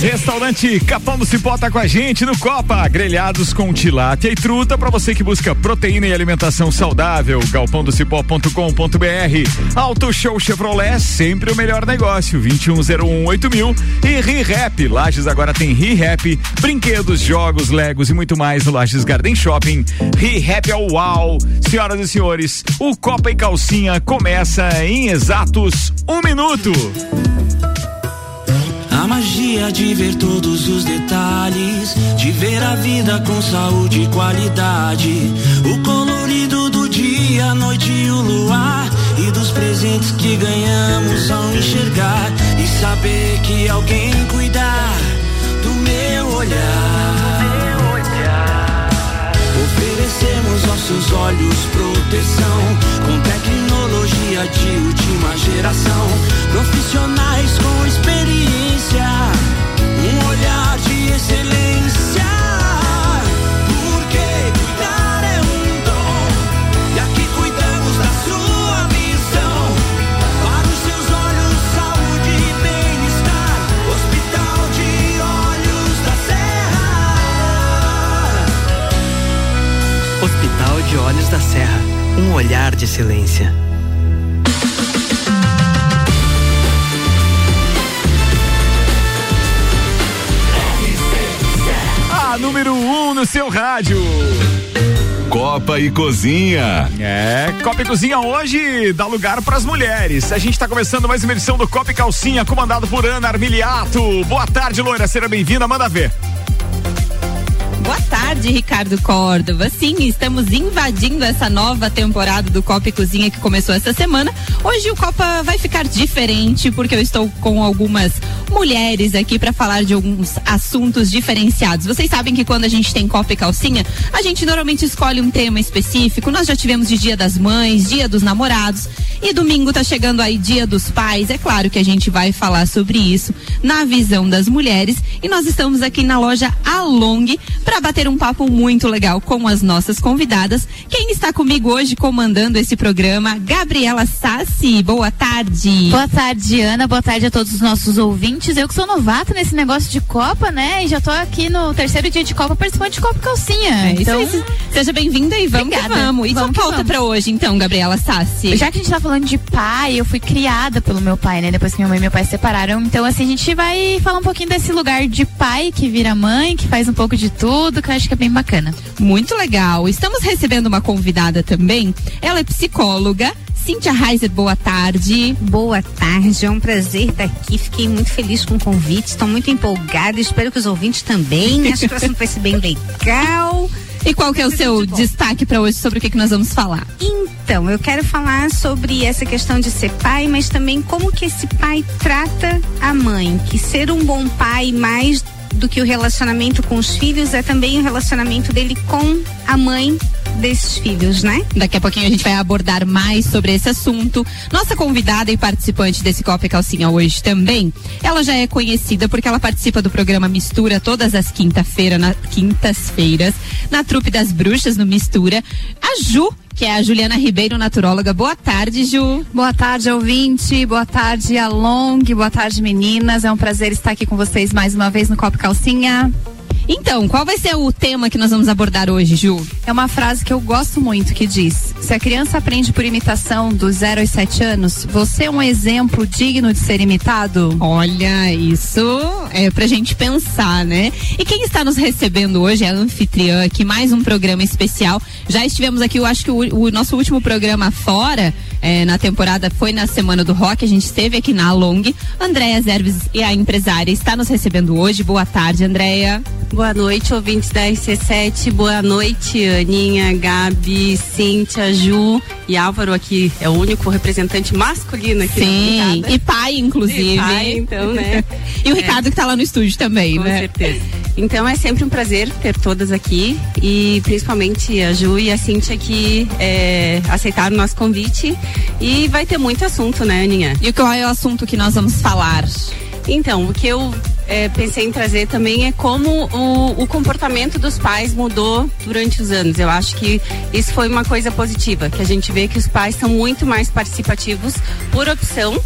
Restaurante Capão do Cipó tá com a gente no Copa. Grelhados com tilápia e truta para você que busca proteína e alimentação saudável. galpãodocipó.com.br. Auto Show Chevrolet, sempre o melhor negócio. 21018000 mil. E ReHap. Lages agora tem ReHap. Brinquedos, jogos, legos e muito mais no Lages Garden Shopping. ReHap é o uau. Senhoras e senhores, o Copa e Calcinha começa em exatos um minuto. Magia de ver todos os detalhes, de ver a vida com saúde e qualidade. O colorido do dia, a noite e o luar. E dos presentes que ganhamos ao enxergar. E saber que alguém cuidar do meu olhar. Oferecemos aos seus olhos proteção. Com tecnologia de última geração. Profissionais com experiência um olhar de Olhos da Serra um olhar de excelência. número 1 um no seu rádio. Copa e Cozinha. É, Copa e Cozinha hoje dá lugar para as mulheres. A gente está começando mais uma edição do Copa e Calcinha, comandado por Ana Armiliato. Boa tarde, loira, seja bem-vinda, manda ver. Tarde, Ricardo Córdova. Sim, estamos invadindo essa nova temporada do Copa e Cozinha que começou essa semana. Hoje o Copa vai ficar diferente porque eu estou com algumas mulheres aqui para falar de alguns assuntos diferenciados. Vocês sabem que quando a gente tem Copa e Calcinha, a gente normalmente escolhe um tema específico. Nós já tivemos de Dia das Mães, Dia dos Namorados e domingo tá chegando aí Dia dos Pais. É claro que a gente vai falar sobre isso na visão das mulheres e nós estamos aqui na loja Along para bater um papo muito legal com as nossas convidadas. Quem está comigo hoje comandando esse programa? Gabriela Sassi. Boa tarde. Boa tarde, Ana. Boa tarde a todos os nossos ouvintes. Eu que sou novata nesse negócio de Copa, né? E já tô aqui no terceiro dia de Copa participando de Copa Calcinha. É, então, isso, seja bem-vinda e vamos Obrigada. que vamos. E vamos sua pauta para hoje, então, Gabriela Sassi? Já que a gente tá falando de pai, eu fui criada pelo meu pai, né? Depois que minha mãe e meu pai se separaram. Então, assim, a gente vai falar um pouquinho desse lugar de pai que vira mãe, que faz um pouco de tudo, que eu acho que é bem bacana. Muito legal. Estamos recebendo uma convidada também. Ela é psicóloga. Cíntia Reiser, boa tarde. Boa tarde, é um prazer estar aqui. Fiquei muito feliz com o convite, estou muito empolgada. Espero que os ouvintes também. Acho que o assunto vai ser bem legal. E qual que é o seu destaque para hoje sobre o que, que nós vamos falar? Então, eu quero falar sobre essa questão de ser pai, mas também como que esse pai trata a mãe. Que ser um bom pai mais do que o relacionamento com os filhos é também o relacionamento dele com a mãe desses filhos, né? Daqui a pouquinho a gente vai abordar mais sobre esse assunto. Nossa convidada e participante desse Copa e Calcinha hoje também, ela já é conhecida porque ela participa do programa Mistura todas as quinta-feira, na, quintas-feiras, na trupe das bruxas no Mistura. A Ju que é a Juliana Ribeiro, naturóloga. Boa tarde, Ju. Boa tarde, ouvinte. Boa tarde, Along. Boa tarde, meninas. É um prazer estar aqui com vocês mais uma vez no Copo Calcinha. Então, qual vai ser o tema que nós vamos abordar hoje, Ju? É uma frase que eu gosto muito que diz: Se a criança aprende por imitação dos 0 aos 7 anos, você é um exemplo digno de ser imitado? Olha, isso é pra gente pensar, né? E quem está nos recebendo hoje é a anfitriã aqui, mais um programa especial. Já estivemos aqui, eu acho que o, o nosso último programa fora é, na temporada foi na Semana do Rock, a gente esteve aqui na Long. Andréia Zerves e a empresária está nos recebendo hoje. Boa tarde, Andréia. Boa noite, ouvintes da RC7. Boa noite, Aninha, Gabi, Cíntia, Ju e Álvaro aqui. É o único representante masculino aqui Sim, e pai, inclusive. E pai, então, né? e o é. Ricardo que está lá no estúdio também, Com né? Com certeza. Então é sempre um prazer ter todas aqui e principalmente a Ju e a Cíntia que é, aceitaram o nosso convite e vai ter muito assunto, né, Aninha? E qual é o assunto que nós vamos falar? Então, o que eu é, pensei em trazer também é como o, o, comportamento dos pais mudou durante os anos. Eu acho que isso foi uma coisa positiva, que a gente vê que os pais são muito mais participativos por opção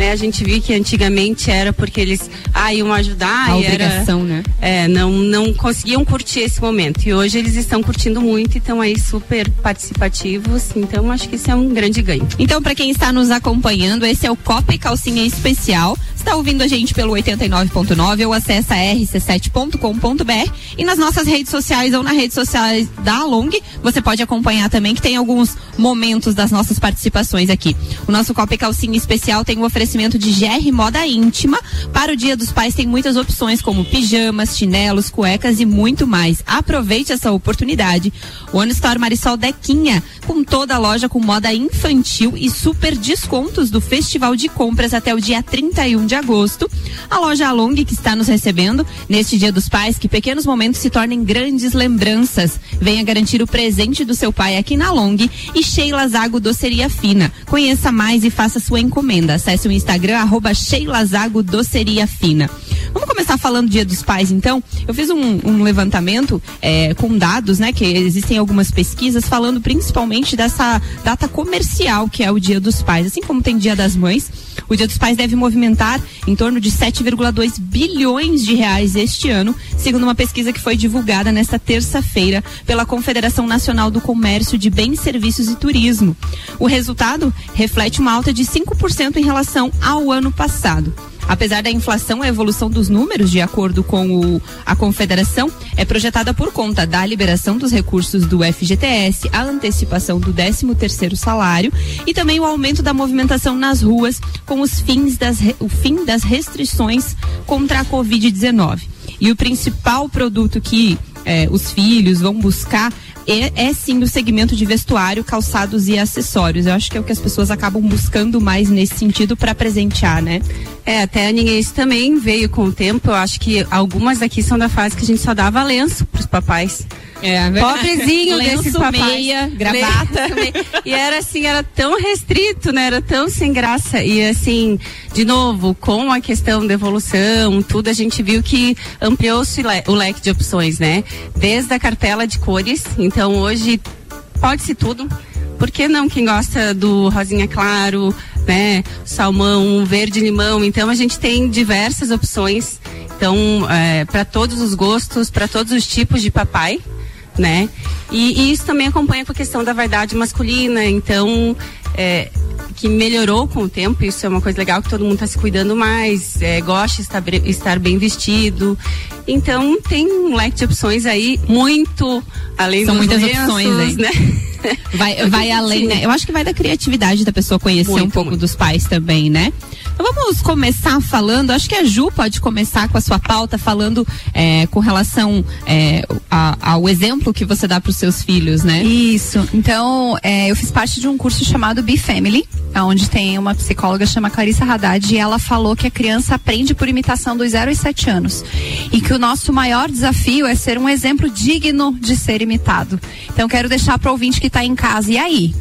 né? A gente viu que antigamente era porque eles ah, iam ajudar A e era obrigação, né? é, não, não conseguiam curtir esse momento. E hoje eles estão curtindo muito e estão aí super participativos. Então acho que isso é um grande ganho. Então, para quem está nos acompanhando, esse é o Copa e Calcinha Especial. Está ouvindo a gente pelo 89.9 ou acessa rc7.com.br e nas nossas redes sociais ou nas redes sociais da Long, você pode acompanhar também que tem alguns momentos das nossas participações aqui. O nosso Copa e Calcinha Especial tem o um oferecimento de GR Moda Íntima. Para o Dia dos Pais tem muitas opções como pijamas, chinelos, cuecas e muito mais. Aproveite essa oportunidade. O One Store Marisol Dequinha, com toda a loja com moda infantil e super descontos do Festival de Compras até o dia 31 de agosto. A loja Along que está nos recebendo neste Dia dos Pais, que pequenos momentos se tornem grandes lembranças. Venha garantir o presente do seu pai aqui na Long e Sheila Zago Doceria Fina. Conheça mais e faça sua encomenda. Acesse o Instagram arroba Sheila Zago Doceria Fina. Vamos começar falando do Dia dos Pais, então. Eu fiz um, um levantamento é, com dados, né? Que existem algumas pesquisas falando principalmente dessa data comercial que é o Dia dos Pais. Assim como tem Dia das Mães, o Dia dos Pais deve movimentar em torno de 7,2 bilhões de reais este ano, segundo uma pesquisa que foi divulgada nesta terça-feira pela Confederação Nacional do Comércio de Bens, Serviços e Turismo. O resultado reflete uma alta de 5% em relação ao ano passado. Apesar da inflação, a evolução dos números, de acordo com o, a Confederação, é projetada por conta da liberação dos recursos do FGTS, a antecipação do 13º salário e também o aumento da movimentação nas ruas com os fins das, o fim das restrições contra a Covid-19. E o principal produto que eh, os filhos vão buscar é, é, sim o segmento de vestuário, calçados e acessórios. Eu acho que é o que as pessoas acabam buscando mais nesse sentido para presentear, né? É, até a Ninguém também veio com o tempo. Eu acho que algumas aqui são da fase que a gente só dava lenço pros papais. É, Pobrezinho Lenço, desse papai. meia, gravata. Lenço. E era assim, era tão restrito, né? Era tão sem graça. E assim, de novo, com a questão da evolução, tudo, a gente viu que ampliou-se o leque de opções, né? Desde a cartela de cores. Então hoje pode-se tudo. Por que não quem gosta do rosinha claro, né? Salmão, verde limão. Então a gente tem diversas opções. Então, é, para todos os gostos, para todos os tipos de papai né? E, e, isso também acompanha com a questão da vaidade masculina, então é, que melhorou com o tempo, isso é uma coisa legal que todo mundo está se cuidando mais, é, gosta de estar, estar bem vestido. Então tem um leque de opções aí muito além São muitas lenços, opções, hein? né? Vai, vai além, né? Eu acho que vai da criatividade da pessoa conhecer Muito, um pouco muito. dos pais também, né? Então vamos começar falando, acho que a Ju pode começar com a sua pauta falando é, com relação é, a- ao exemplo que você dá para os seus filhos, né? Isso. Então, é, eu fiz parte de um curso chamado Be Family, onde tem uma psicóloga chamada Clarissa Haddad e ela falou que a criança aprende por imitação dos 0 aos 7 anos. E que o nosso maior desafio é ser um exemplo digno de ser imitado. Então, quero deixar para o ouvinte que está em casa. E aí?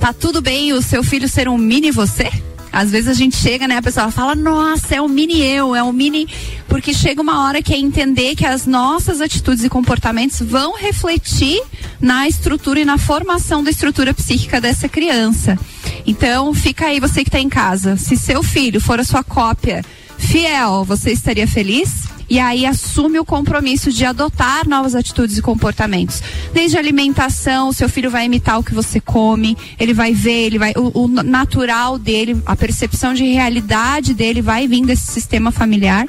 Tá tudo bem o seu filho ser um mini você? Às vezes a gente chega, né? A pessoa fala, nossa, é um mini eu, é um mini. Porque chega uma hora que é entender que as nossas atitudes e comportamentos vão refletir na estrutura e na formação da estrutura psíquica dessa criança. Então, fica aí você que está em casa. Se seu filho for a sua cópia fiel, você estaria feliz? E aí assume o compromisso de adotar novas atitudes e comportamentos. Desde alimentação, o seu filho vai imitar o que você come, ele vai ver, ele vai. O, o natural dele, a percepção de realidade dele vai vir desse sistema familiar.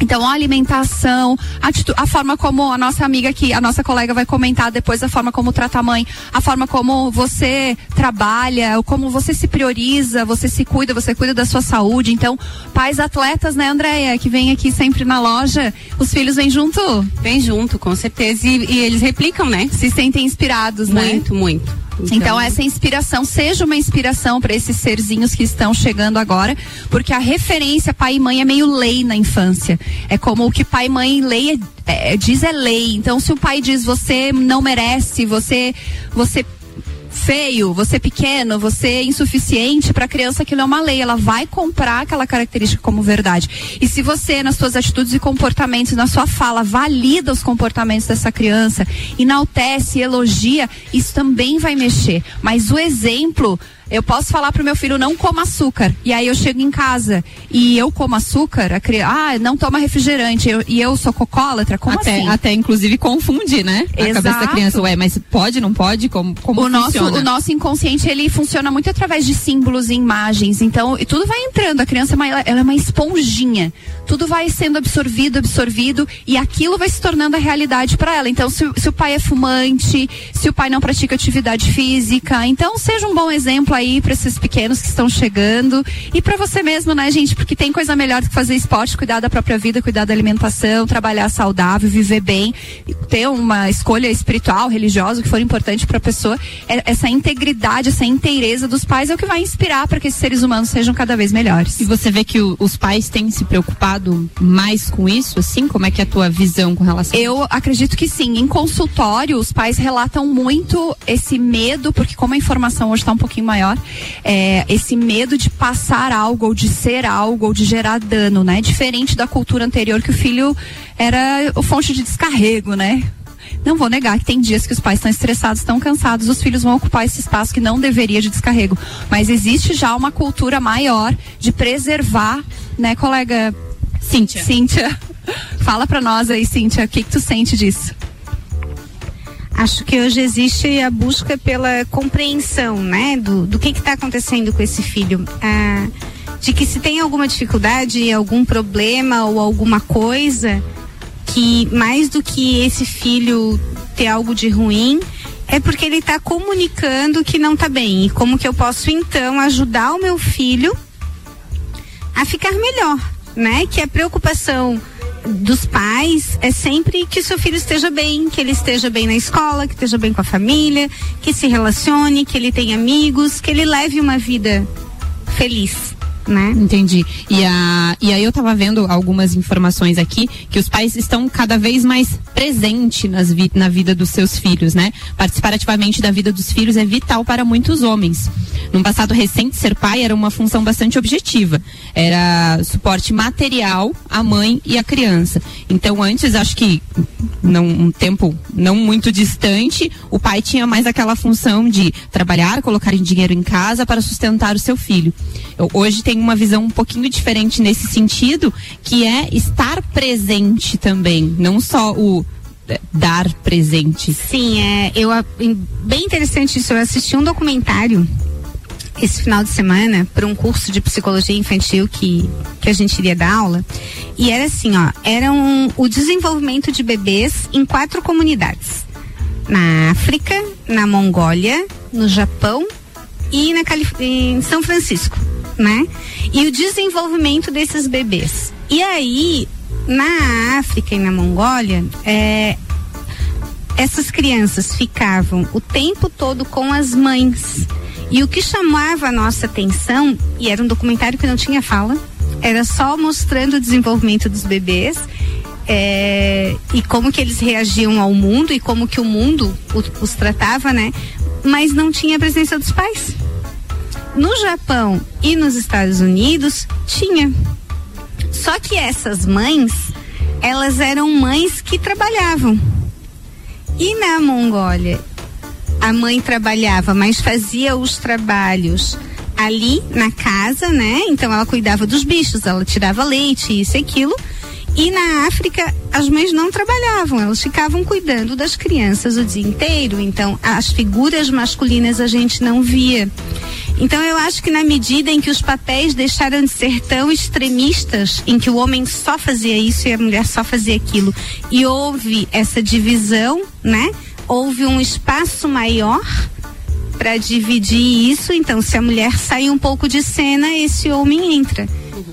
Então, a alimentação, a, a forma como a nossa amiga aqui, a nossa colega vai comentar depois, a forma como trata a mãe, a forma como você trabalha, como você se prioriza, você se cuida, você cuida da sua saúde. Então, pais atletas, né, Andréia, que vem aqui sempre na loja, os filhos vêm junto, Vem junto, com certeza. E, e eles replicam, né? se sentem inspirados, né? Muito, muito. Então, essa inspiração seja uma inspiração para esses serzinhos que estão chegando agora, porque a referência pai e mãe é meio lei na infância. É como o que pai e mãe lei é- é- diz é lei. Então, se o pai diz você não merece, você você feio, você pequeno, você insuficiente, para a criança aquilo é uma lei, ela vai comprar aquela característica como verdade. E se você nas suas atitudes e comportamentos, na sua fala, valida os comportamentos dessa criança, enaltece, elogia, isso também vai mexer. Mas o exemplo Eu posso falar pro meu filho não coma açúcar. E aí eu chego em casa e eu como açúcar, a criança, ah, não toma refrigerante. Eu, e eu sou cocólatra, como até, assim? Até inclusive confunde, né? A cabeça da Exato. criança, ué, mas pode, não pode? Como, como o nosso, o nosso inconsciente ele funciona muito através de símbolos e imagens. Então, e tudo vai entrando. A criança é uma, ela é uma esponjinha. Tudo vai sendo absorvido, absorvido e aquilo vai se tornando a realidade para ela. Então, se, se o pai é fumante, se o pai não pratica atividade física, então seja um bom exemplo aí para esses pequenos que estão chegando e para você mesmo, né, gente? Porque tem coisa melhor do que fazer esporte, cuidar da própria vida, cuidar da alimentação, trabalhar saudável, viver bem, ter uma escolha espiritual, religiosa que for importante para a pessoa. É- Essa integridade, essa inteireza dos pais é o que vai inspirar para que esses seres humanos sejam cada vez melhores. E você vê que o- os pais têm se preocupado mais com isso, assim? Como é que é a tua visão com relação Eu acredito que sim. Em consultório, os pais relatam muito esse medo, porque como a informação hoje está um pouquinho maior, é, esse medo de passar algo, ou de ser algo, ou de gerar dano, né? Diferente da cultura anterior que o filho era o fonte de descarrego, né? Não vou negar que tem dias que os pais estão estressados, estão cansados, os filhos vão ocupar esse espaço que não deveria de descarrego. Mas existe já uma cultura maior de preservar, né, colega Cíntia. Cíntia, fala pra nós aí, Cíntia, o que, que tu sente disso? Acho que hoje existe a busca pela compreensão, né, do, do que está acontecendo com esse filho. Ah, de que se tem alguma dificuldade, algum problema ou alguma coisa, que mais do que esse filho ter algo de ruim, é porque ele está comunicando que não está bem. E como que eu posso então ajudar o meu filho a ficar melhor, né? Que a preocupação dos pais é sempre que seu filho esteja bem, que ele esteja bem na escola, que esteja bem com a família, que se relacione, que ele tenha amigos, que ele leve uma vida feliz, né? Entendi. E, a, e aí eu tava vendo algumas informações aqui que os pais estão cada vez mais presentes nas vi, na vida dos seus filhos, né? Participar ativamente da vida dos filhos é vital para muitos homens. Num passado recente, ser pai era uma função bastante objetiva. Era suporte material à mãe e à criança. Então, antes, acho que não, um tempo não muito distante, o pai tinha mais aquela função de trabalhar, colocar dinheiro em casa para sustentar o seu filho. Eu- hoje tem uma visão um pouquinho diferente nesse sentido, que é estar presente também, não só o eh, dar presente. Sim, é, eu bem interessante isso. Eu assisti um documentário esse final de semana para um curso de psicologia infantil que, que a gente iria dar aula. E era assim, ó, era um, o desenvolvimento de bebês em quatro comunidades. Na África, na Mongólia, no Japão e na Calif em São Francisco, né? E o desenvolvimento desses bebês. E aí, na África e na Mongólia, é, essas crianças ficavam o tempo todo com as mães. E o que chamava a nossa atenção, e era um documentário que não tinha fala, era só mostrando o desenvolvimento dos bebês é, e como que eles reagiam ao mundo e como que o mundo o- os tratava, né? Mas não tinha a presença dos pais. No Japão e nos Estados Unidos tinha. Só que essas mães, elas eram mães que trabalhavam. E na Mongólia, a mãe trabalhava, mas fazia os trabalhos ali na casa, né? Então ela cuidava dos bichos, ela tirava leite, isso e aquilo. E na África, as mães não trabalhavam, elas ficavam cuidando das crianças o dia inteiro. Então, as figuras masculinas a gente não via. Então, eu acho que na medida em que os papéis deixaram de ser tão extremistas, em que o homem só fazia isso e a mulher só fazia aquilo, e houve essa divisão, né? Houve um espaço maior para dividir isso. Então, se a mulher sai um pouco de cena, esse homem entra.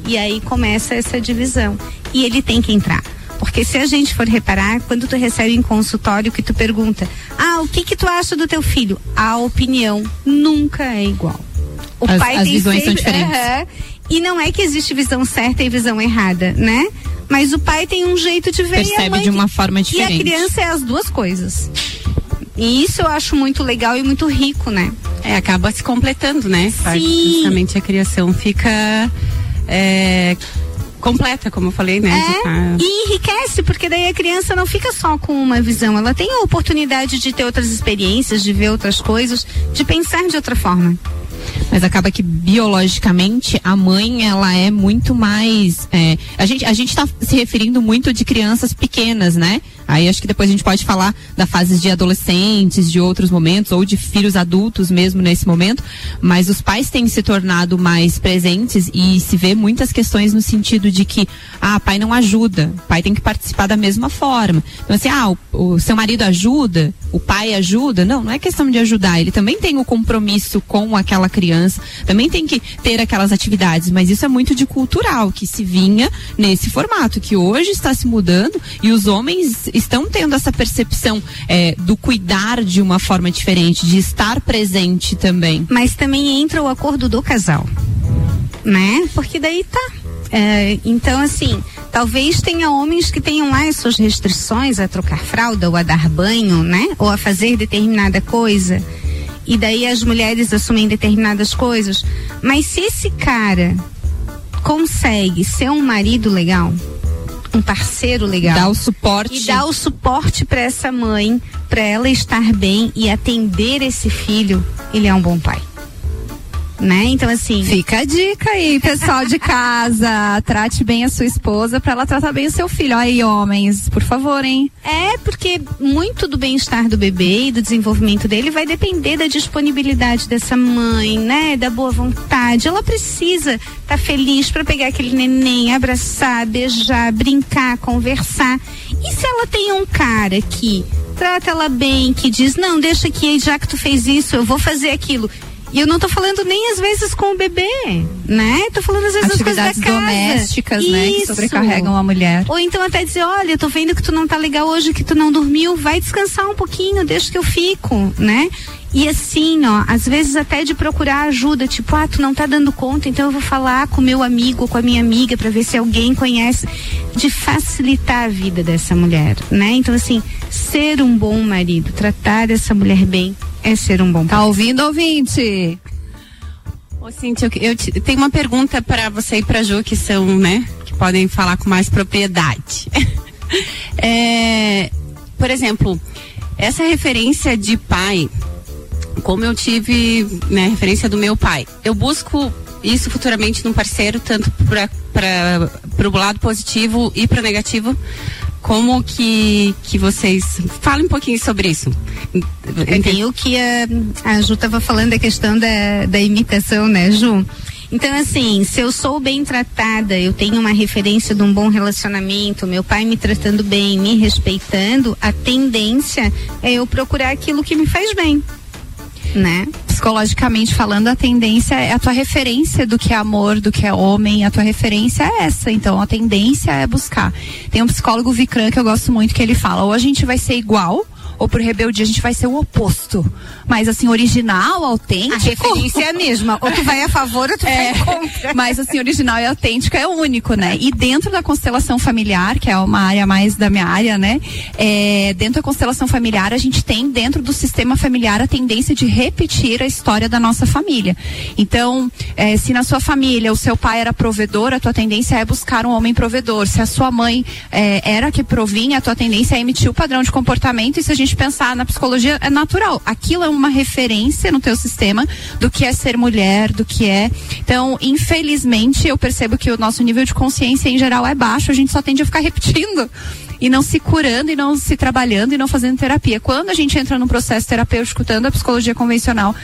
E aí começa essa divisão. E ele tem que entrar. Porque se a gente for reparar, quando tu recebe em consultório que tu pergunta, ah, o que que tu acha do teu filho? A opinião nunca é igual. O As- pai as tem visões são sempre, diferentes. Aham. e não é que existe visão certa e visão errada, né? Mas o pai tem um jeito de ver e a Percebe mãe de uma tem- forma E diferente. a criança é as duas coisas. E isso eu acho muito legal e muito rico, né? É, acaba se completando, né? Faz Sim. Justamente a criação fica é, completa, como eu falei, né? É, tá- e enriquece, porque daí a criança não fica só com uma visão, ela tem a oportunidade de ter outras experiências, de ver outras coisas, de pensar de outra forma. Mas acaba que biologicamente a mãe ela é muito mais. É, a gente a gente está se referindo muito de crianças pequenas, né? Aí acho que depois a gente pode falar da fase de adolescentes, de outros momentos, ou de filhos adultos mesmo nesse momento. Mas os pais têm se tornado mais presentes e se vê muitas questões no sentido de que, ah, pai não ajuda, pai tem que participar da mesma forma. Então, assim, ah, o, o seu marido ajuda, o pai ajuda. Não, não é questão de ajudar. Ele também tem o compromisso com aquela criança, também tem que ter aquelas atividades, mas isso é muito de cultural, que se vinha nesse formato, que hoje está se mudando e os homens estão tendo essa percepção é, do cuidar de uma forma diferente, de estar presente também. Mas também entra o acordo do casal, né? Porque daí tá. É, então, assim, talvez tenha homens que tenham lá as suas restrições a trocar fralda ou a dar banho, né? Ou a fazer determinada coisa. E daí as mulheres assumem determinadas coisas. Mas se esse cara consegue ser um marido legal, um parceiro legal. Dá o suporte. E dá o suporte para essa mãe, para ela estar bem e atender esse filho, ele é um bom pai né? Então assim. Fica a dica aí, pessoal de casa. trate bem a sua esposa para ela tratar bem o seu filho. Aí, homens, por favor, hein? É, porque muito do bem-estar do bebê e do desenvolvimento dele vai depender da disponibilidade dessa mãe, né? Da boa vontade. Ela precisa estar tá feliz para pegar aquele neném, abraçar, beijar, brincar, conversar. E se ela tem um cara que trata ela bem, que diz: "Não, deixa aqui, já que tu fez isso, eu vou fazer aquilo". E eu não tô falando nem às vezes com o bebê, né? Tô falando às vezes Atividades das coisas da casa. domésticas, Isso. né? Que sobrecarregam a mulher. Ou então até dizer, olha, tô vendo que tu não tá legal hoje, que tu não dormiu, vai descansar um pouquinho, deixa que eu fico, né? E assim, ó, às vezes até de procurar ajuda, tipo, ah, tu não tá dando conta, então eu vou falar com meu amigo, com a minha amiga, para ver se alguém conhece, de facilitar a vida dessa mulher, né? Então, assim, ser um bom marido, tratar essa mulher bem, é ser um bom. Tá ouvindo, ouvinte? Ô, Cintia, eu, eu te, tenho uma pergunta para você e para Ju, que são, né, que podem falar com mais propriedade. é, por exemplo, essa referência de pai, como eu tive, né, referência do meu pai, eu busco isso futuramente num parceiro, tanto para o lado positivo e para o negativo, como que, que vocês falem um pouquinho sobre isso. Tem o que a, a Ju estava falando a questão da, da imitação, né, Ju? Então, assim, se eu sou bem tratada, eu tenho uma referência de um bom relacionamento, meu pai me tratando bem, me respeitando, a tendência é eu procurar aquilo que me faz bem né? Psicologicamente falando, a tendência é a tua referência do que é amor, do que é homem, a tua referência é essa. Então a tendência é buscar. Tem um psicólogo Vikram que eu gosto muito que ele fala: ou a gente vai ser igual ou por rebeldia a gente vai ser o oposto. Mas assim, original, autêntico. A referência é a mesma. Ou tu vai a favor ou tu é, vai contra. Mas assim, original e autêntico é único, né? E dentro da constelação familiar, que é uma área mais da minha área, né? É, dentro da constelação familiar, a gente tem dentro do sistema familiar a tendência de repetir a história da nossa família. Então, é, se na sua família o seu pai era provedor, a tua tendência é buscar um homem provedor. Se a sua mãe é, era que provinha, a tua tendência é emitir o padrão de comportamento. E se a gente gente pensar na psicologia, é natural. Aquilo é uma referência no teu sistema do que é ser mulher, do que é. Então, infelizmente, eu percebo que o nosso nível de consciência em geral é baixo, a gente só tende a ficar repetindo e não se curando e não se trabalhando e não fazendo terapia. Quando a gente entra num processo terapêutico, tanto a psicologia convencional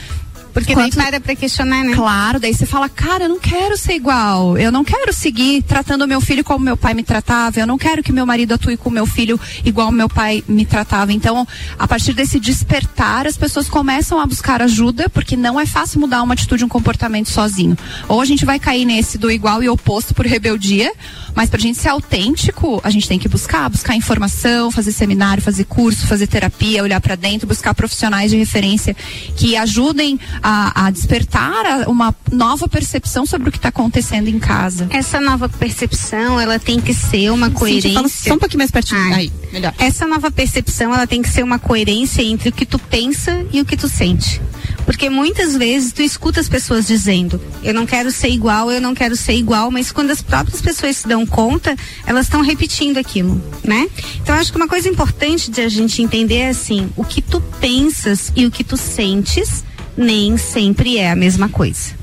porque Quanto... daí para pra questionar, né? Claro, daí você fala, cara, eu não quero ser igual. Eu não quero seguir tratando o meu filho como meu pai me tratava. Eu não quero que meu marido atue com meu filho igual meu pai me tratava. Então, a partir desse despertar, as pessoas começam a buscar ajuda, porque não é fácil mudar uma atitude, um comportamento sozinho. Ou a gente vai cair nesse do igual e oposto por rebeldia, mas pra gente ser autêntico, a gente tem que buscar, buscar informação, fazer seminário, fazer curso, fazer terapia, olhar para dentro, buscar profissionais de referência que ajudem a, a despertar uma nova percepção sobre o que está acontecendo em casa. Essa nova percepção, ela tem que ser uma coerência. Fala só um pouquinho mais pertinho. Ai, Aí, melhor. Essa nova percepção, ela tem que ser uma coerência entre o que tu pensa e o que tu sente. Porque muitas vezes tu escuta as pessoas dizendo, eu não quero ser igual, eu não quero ser igual, mas quando as próprias pessoas se dão conta, elas estão repetindo aquilo, né? Então acho que uma coisa importante de a gente entender é assim, o que tu pensas e o que tu sentes nem sempre é a mesma coisa.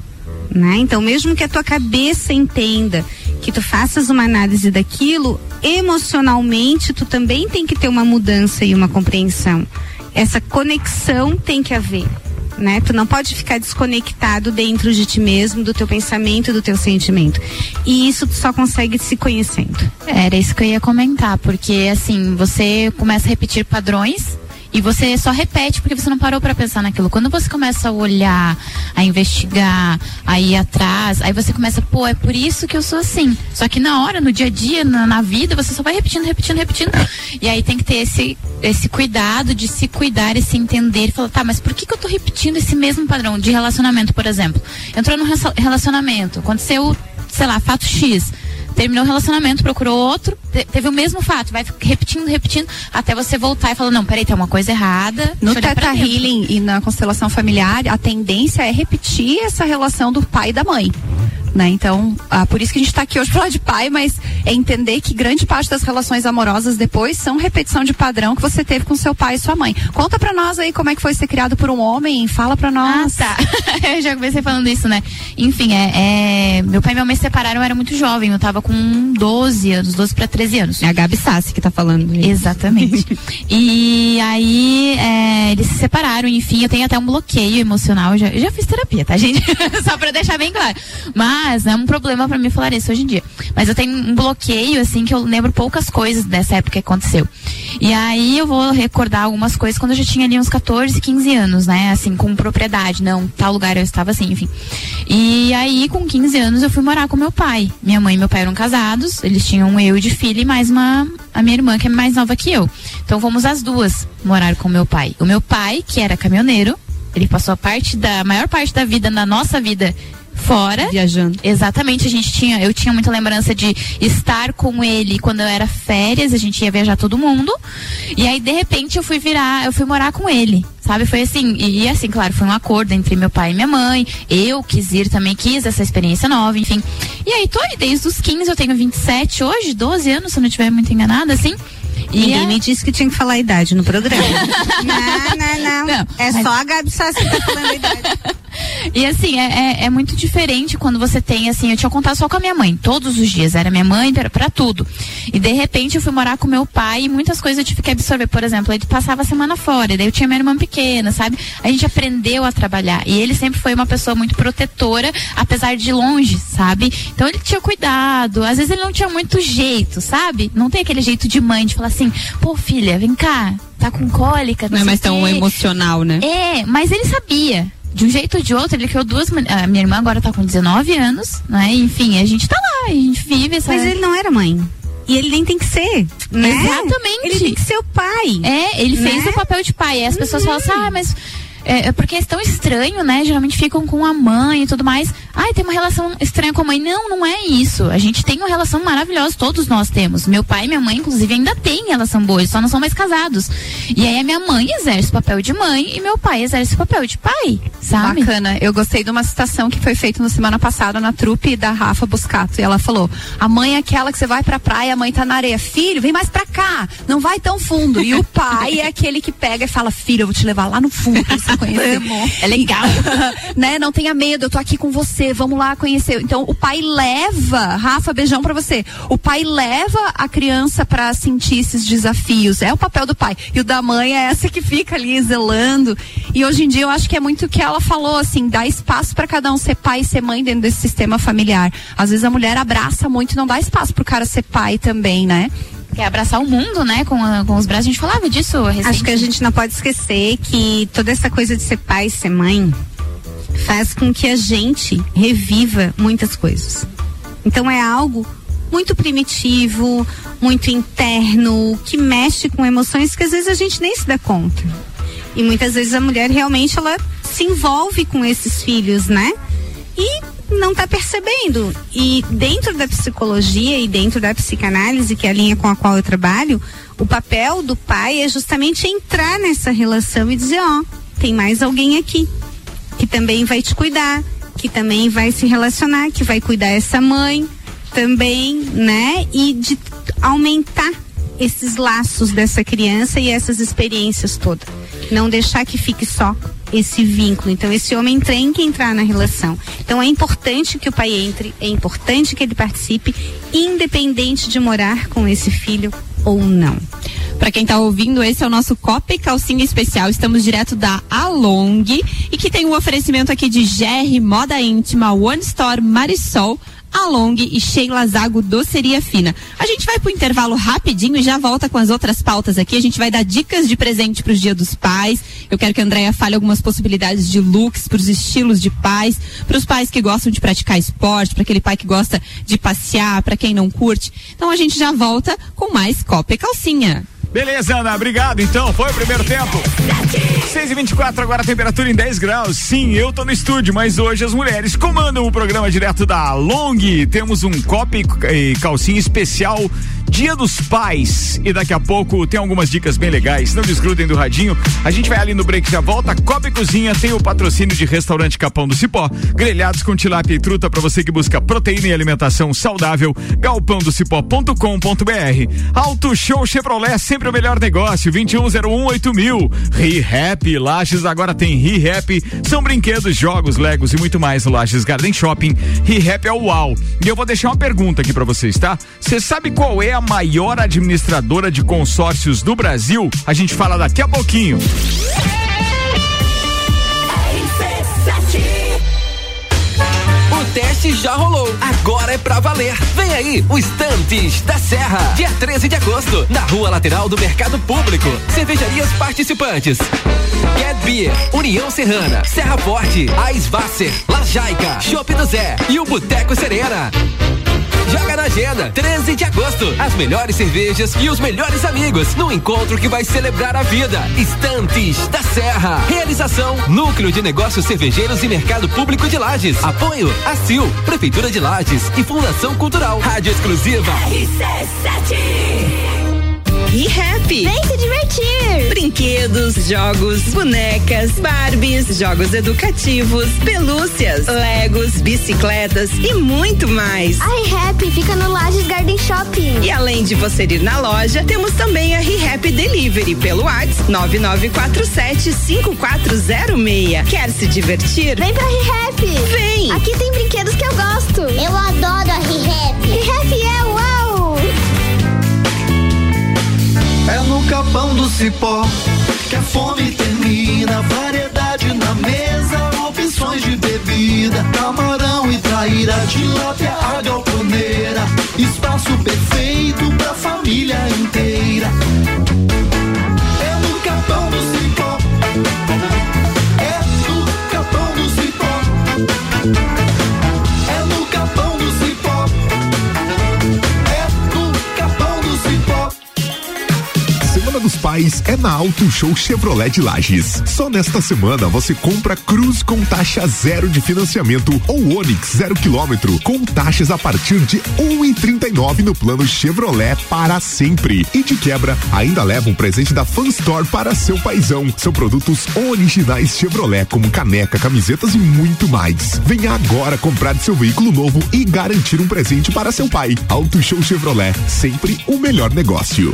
Né? Então, mesmo que a tua cabeça entenda que tu faças uma análise daquilo, emocionalmente tu também tem que ter uma mudança e uma compreensão. Essa conexão tem que haver. Né? Tu não pode ficar desconectado dentro de ti mesmo, do teu pensamento, do teu sentimento. E isso tu só consegue se conhecendo. Era isso que eu ia comentar, porque assim, você começa a repetir padrões e você só repete porque você não parou para pensar naquilo. Quando você começa a olhar, a investigar, a ir atrás, aí você começa, pô, é por isso que eu sou assim. Só que na hora, no dia a dia, na, na vida, você só vai repetindo, repetindo, repetindo. E aí tem que ter esse, esse cuidado de se cuidar e se entender e falar, tá, mas por que, que eu tô repetindo esse mesmo padrão de relacionamento, por exemplo? Entrou num relacionamento, aconteceu, sei lá, fato X terminou o relacionamento, procurou outro, te, teve o mesmo fato, vai repetindo, repetindo, até você voltar e falar, não, peraí, tem uma coisa errada. No Teta Healing e na constelação familiar, a tendência é repetir essa relação do pai e da mãe. Né? Então, ah, por isso que a gente está aqui hoje falar de pai, mas é entender que grande parte das relações amorosas depois são repetição de padrão que você teve com seu pai e sua mãe. Conta para nós aí como é que foi ser criado por um homem, fala para nós. Ah, tá. eu já comecei falando isso, né? Enfim, é, é, meu pai e minha mãe se separaram, eu era muito jovem, eu tava com 12 anos, 12 para 13 anos. É a Gabi Sassi que tá falando. Isso. Exatamente. e aí, é, eles se separaram, enfim, eu tenho até um bloqueio emocional, eu já, eu já fiz terapia, tá, gente? Só para deixar bem claro. Mas mas não é um problema para mim falar isso hoje em dia. Mas eu tenho um bloqueio, assim, que eu lembro poucas coisas dessa época que aconteceu. E aí eu vou recordar algumas coisas quando eu já tinha ali uns 14, 15 anos, né? Assim, com propriedade. Não, tal lugar eu estava assim, enfim. E aí, com 15 anos, eu fui morar com meu pai. Minha mãe e meu pai eram casados, eles tinham eu de filha e mais uma, a minha irmã, que é mais nova que eu. Então fomos as duas morar com meu pai. O meu pai, que era caminhoneiro, ele passou a parte da maior parte da vida na nossa vida fora. Viajando. Exatamente, a gente tinha, eu tinha muita lembrança de estar com ele quando eu era férias, a gente ia viajar todo mundo. E aí, de repente, eu fui virar, eu fui morar com ele. Sabe, foi assim, e, assim, claro, foi um acordo entre meu pai e minha mãe. Eu quis ir também, quis essa experiência nova, enfim. E aí, tô aí desde os 15, eu tenho 27 hoje, 12 anos, se eu não estiver muito enganada, assim. E Ninguém é... me disse que tinha que falar a idade no programa. não, não, não, não. É só a Gabi Sassi que tá falando a idade. E assim, é, é, é, muito diferente quando você tem, assim, eu tinha contato só com a minha mãe, todos os dias, era minha mãe para tudo. E de repente eu fui morar com meu pai e muitas coisas eu tive que absorver. Por exemplo, ele passava a semana fora, daí eu tinha minha irmã pequena, sabe? A gente aprendeu a trabalhar. E ele sempre foi uma pessoa muito protetora, apesar de longe, sabe? Então ele tinha cuidado, às vezes ele não tinha muito jeito, sabe? Não tem aquele jeito de mãe de falar assim, pô, filha, vem cá, tá com cólica. Não, não é mais tão emocional, né? É, mas ele sabia de um jeito ou de outro, ele criou duas. A minha irmã agora tá com 19 anos, né? Enfim, a gente tá lá, a gente vive essa. Mas ele não era mãe. E ele nem tem que ser, né? Exatamente. Ele tem que ser o pai. É, ele né? fez o papel de pai. E as pessoas uhum. falam assim, ah, mas é, é, porque é tão estranho, né? Geralmente ficam com a mãe e tudo mais. Ai, tem uma relação estranha com a mãe. Não, não é isso. A gente tem uma relação maravilhosa, todos nós temos. Meu pai e minha mãe, inclusive, ainda têm relação boa, eles só não são mais casados. E aí a minha mãe exerce o papel de mãe e meu pai exerce o papel de pai, sabe? Bacana. Eu gostei de uma citação que foi feita na semana passada na trupe da Rafa Buscato. E ela falou: a mãe é aquela que você vai pra praia, a mãe tá na areia. Filho, vem mais pra cá. Não vai tão fundo. E o pai é aquele que pega e fala: filho, eu vou te levar lá no fundo você conhecer. É legal. né? Não tenha medo, eu tô aqui com você, vamos lá conhecer. Então, o pai leva, Rafa, beijão para você. O pai leva a criança para sentir esses desafios. É o papel do pai. E o da mãe é essa que fica ali zelando. E hoje em dia eu acho que é muito o que ela falou, assim, dá espaço para cada um ser pai e ser mãe dentro desse sistema familiar. Às vezes a mulher abraça muito e não dá espaço pro cara ser pai também, né? Quer abraçar o mundo, né? Com, a, com os braços. A gente falava disso recente. Acho que a gente não pode esquecer que toda essa coisa de ser pai ser mãe faz com que a gente reviva muitas coisas. Então é algo muito primitivo, muito interno, que mexe com emoções que às vezes a gente nem se dá conta. E muitas vezes a mulher realmente ela se envolve com esses filhos, né? E não está percebendo. E dentro da psicologia e dentro da psicanálise, que é a linha com a qual eu trabalho, o papel do pai é justamente entrar nessa relação e dizer, ó, oh, tem mais alguém aqui que também vai te cuidar, que também vai se relacionar, que vai cuidar essa mãe também, né? E de aumentar esses laços dessa criança e essas experiências todas. Não deixar que fique só esse vínculo. Então esse homem tem que entrar na relação. Então é importante que o pai entre, é importante que ele participe, independente de morar com esse filho ou não. Para quem está ouvindo, esse é o nosso Copa e Calcinha Especial. Estamos direto da Along e que tem um oferecimento aqui de GR Moda Íntima, One Store Marisol a Long e Sheila Zago Doceria Fina. A gente vai pro intervalo rapidinho e já volta com as outras pautas aqui. A gente vai dar dicas de presente para os Dia dos Pais. Eu quero que a Andrea fale algumas possibilidades de looks para os estilos de pais, para os pais que gostam de praticar esporte, para aquele pai que gosta de passear, para quem não curte. Então a gente já volta com mais Copa e Calcinha. Beleza, Ana, obrigado. Então, foi o primeiro tempo. 6 e 24 agora a temperatura em 10 graus. Sim, eu tô no estúdio, mas hoje as mulheres comandam o programa direto da Long. Temos um copo e calcinha especial Dia dos Pais. E daqui a pouco tem algumas dicas bem legais. Não desgrudem do radinho. A gente vai ali no break já volta. Copa e Cozinha tem o patrocínio de Restaurante Capão do Cipó. Grelhados com tilápia e truta para você que busca proteína e alimentação saudável. galpãodocipó.com.br. Auto Show Chevrolet, sempre o melhor negócio. 21018000. mil. ReHap, Lages agora tem ReHap. São brinquedos, jogos, legos e muito mais no Lages Garden Shopping. ReHap é o UAU. E eu vou deixar uma pergunta aqui para vocês, tá? Você sabe qual é a maior administradora de consórcios do Brasil? A gente fala daqui a pouquinho. Teste já rolou. Agora é pra valer. Vem aí, o Estantes da Serra. Dia 13 de agosto, na rua lateral do Mercado Público. Cervejarias participantes. Get Beer, União Serrana, Serra Forte, Aisvasser, La Jaica, Chopp do Zé e o Boteco Serena. Joga na agenda, 13 de agosto. As melhores cervejas e os melhores amigos no encontro que vai celebrar a vida. Estantes da Serra. Realização: Núcleo de Negócios Cervejeiros e Mercado Público de Lages. Apoio: ACIL, Prefeitura de Lages e Fundação Cultural. Rádio Exclusiva. RC7. ReHap. Vem se divertir! Brinquedos, jogos, bonecas, Barbies, jogos educativos, pelúcias, Legos, bicicletas e muito mais. A ReHap fica no Lages Garden Shopping. E além de você ir na loja, temos também a ReHap Delivery pelo WhatsApp 9947 5406. Quer se divertir? Vem pra ReHap! Vem! Aqui tem brinquedos que eu gosto. Eu adoro a ReHap. ReHap é É capão do cipó que a fome termina. Variedade na mesa, opções de bebida. Camarão e traíra, tilápia, a galponeira. Espaço perfeito pra família inteira. É na Auto Show Chevrolet de Lages. Só nesta semana você compra Cruz com taxa zero de financiamento ou Onix zero quilômetro com taxas a partir de um e trinta e nove no plano Chevrolet para sempre. E de quebra, ainda leva um presente da Fan Store para seu paizão. São produtos originais Chevrolet como caneca, camisetas e muito mais. Venha agora comprar seu veículo novo e garantir um presente para seu pai. Auto Show Chevrolet, sempre o melhor negócio.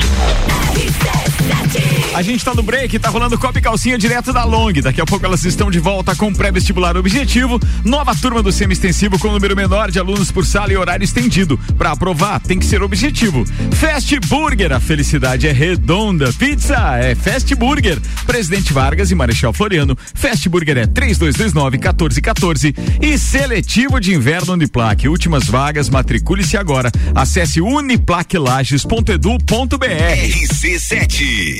A gente tá no break, tá rolando Copa e Calcinha direto da Long. Daqui a pouco elas estão de volta com pré-vestibular objetivo. Nova turma do semi-extensivo com número menor de alunos por sala e horário estendido. Para aprovar, tem que ser objetivo. Fast Burger, a felicidade é redonda. Pizza é Fast Burger. Presidente Vargas e Marechal Floriano. Fast Burger é 3229 1414. E seletivo de inverno Uniplaque. Últimas vagas, matricule-se agora. Acesse uniplaquelages.edu.br. RC7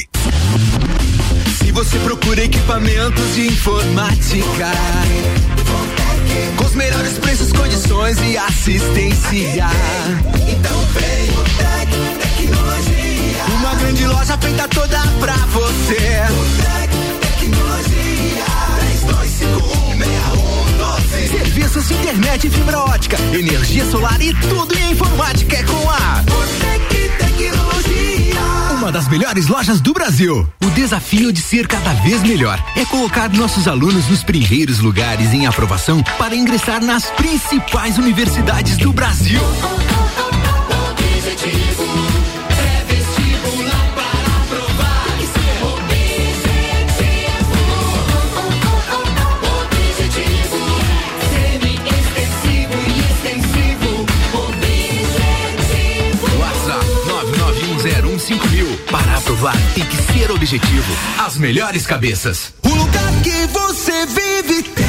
se você procura equipamentos de informática, com os melhores preços, condições e assistência, então vem o Tec Tecnologia. Uma grande loja feita toda pra você. O Tec Tecnologia. 32516112. Serviços de internet e fibra ótica, energia solar e tudo em informática é com a Botec Tecnologia. Uma das melhores lojas do Brasil. O desafio de ser cada vez melhor é colocar nossos alunos nos primeiros lugares em aprovação para ingressar nas principais universidades do Brasil. 0150 mil. Para aprovar tem que ser objetivo. As melhores cabeças. O lugar que você vive tem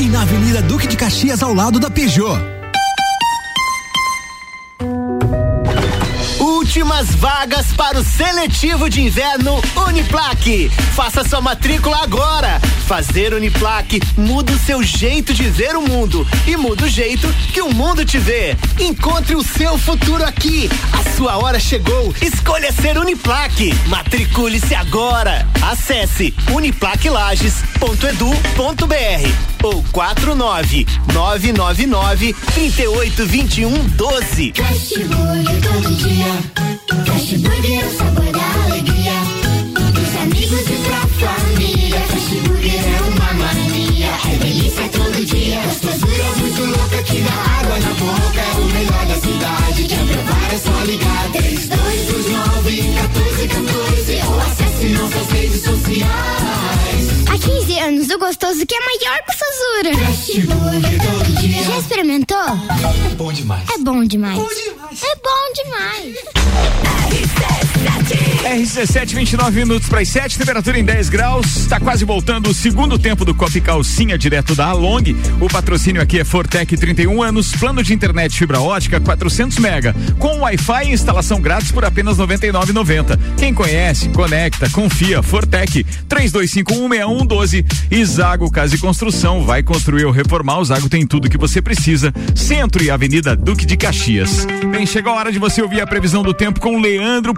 e na Avenida Duque de Caxias, ao lado da Peugeot. Últimas vagas para o seletivo de inverno Uniplaque. Faça sua matrícula agora. Fazer Uniplaque muda o seu jeito de ver o mundo e muda o jeito que o mundo te vê. Encontre o seu futuro aqui. A sua hora chegou. Escolha ser Uniplaque. Matricule-se agora. Acesse uniplaquelages.edu.br ou 49 999 3821 12. Fast Burger todo dia. Burger é o sabor da alegria. Dos amigos e pra família. Fast Burger é uma mania. É delícia todo dia. Gostosura muito que dá água na boca. É o melhor da cidade. É só ligar. 3229 1414 ou acesse nossas redes sociais. Há 15 anos, o gostoso que é maior que o Sazura. Fast Burger todo dia. Já experimentou? É bom demais. É bom demais. É bom demais. RC7, 29 minutos para as 7, temperatura em 10 graus. Está quase voltando o segundo tempo do Copa Calcinha, direto da Along. O patrocínio aqui é Fortec 31 anos, plano de internet fibra ótica 400 mega, com Wi-Fi e instalação grátis por apenas 99,90. Quem conhece, conecta, confia. Fortec 32516112. E Zago Casa e Construção vai construir ou reformar. O Zago tem tudo que você precisa. Centro e Avenida Duque de Caxias. Bem, chegou a hora de você ouvir a previsão do tempo com Leandro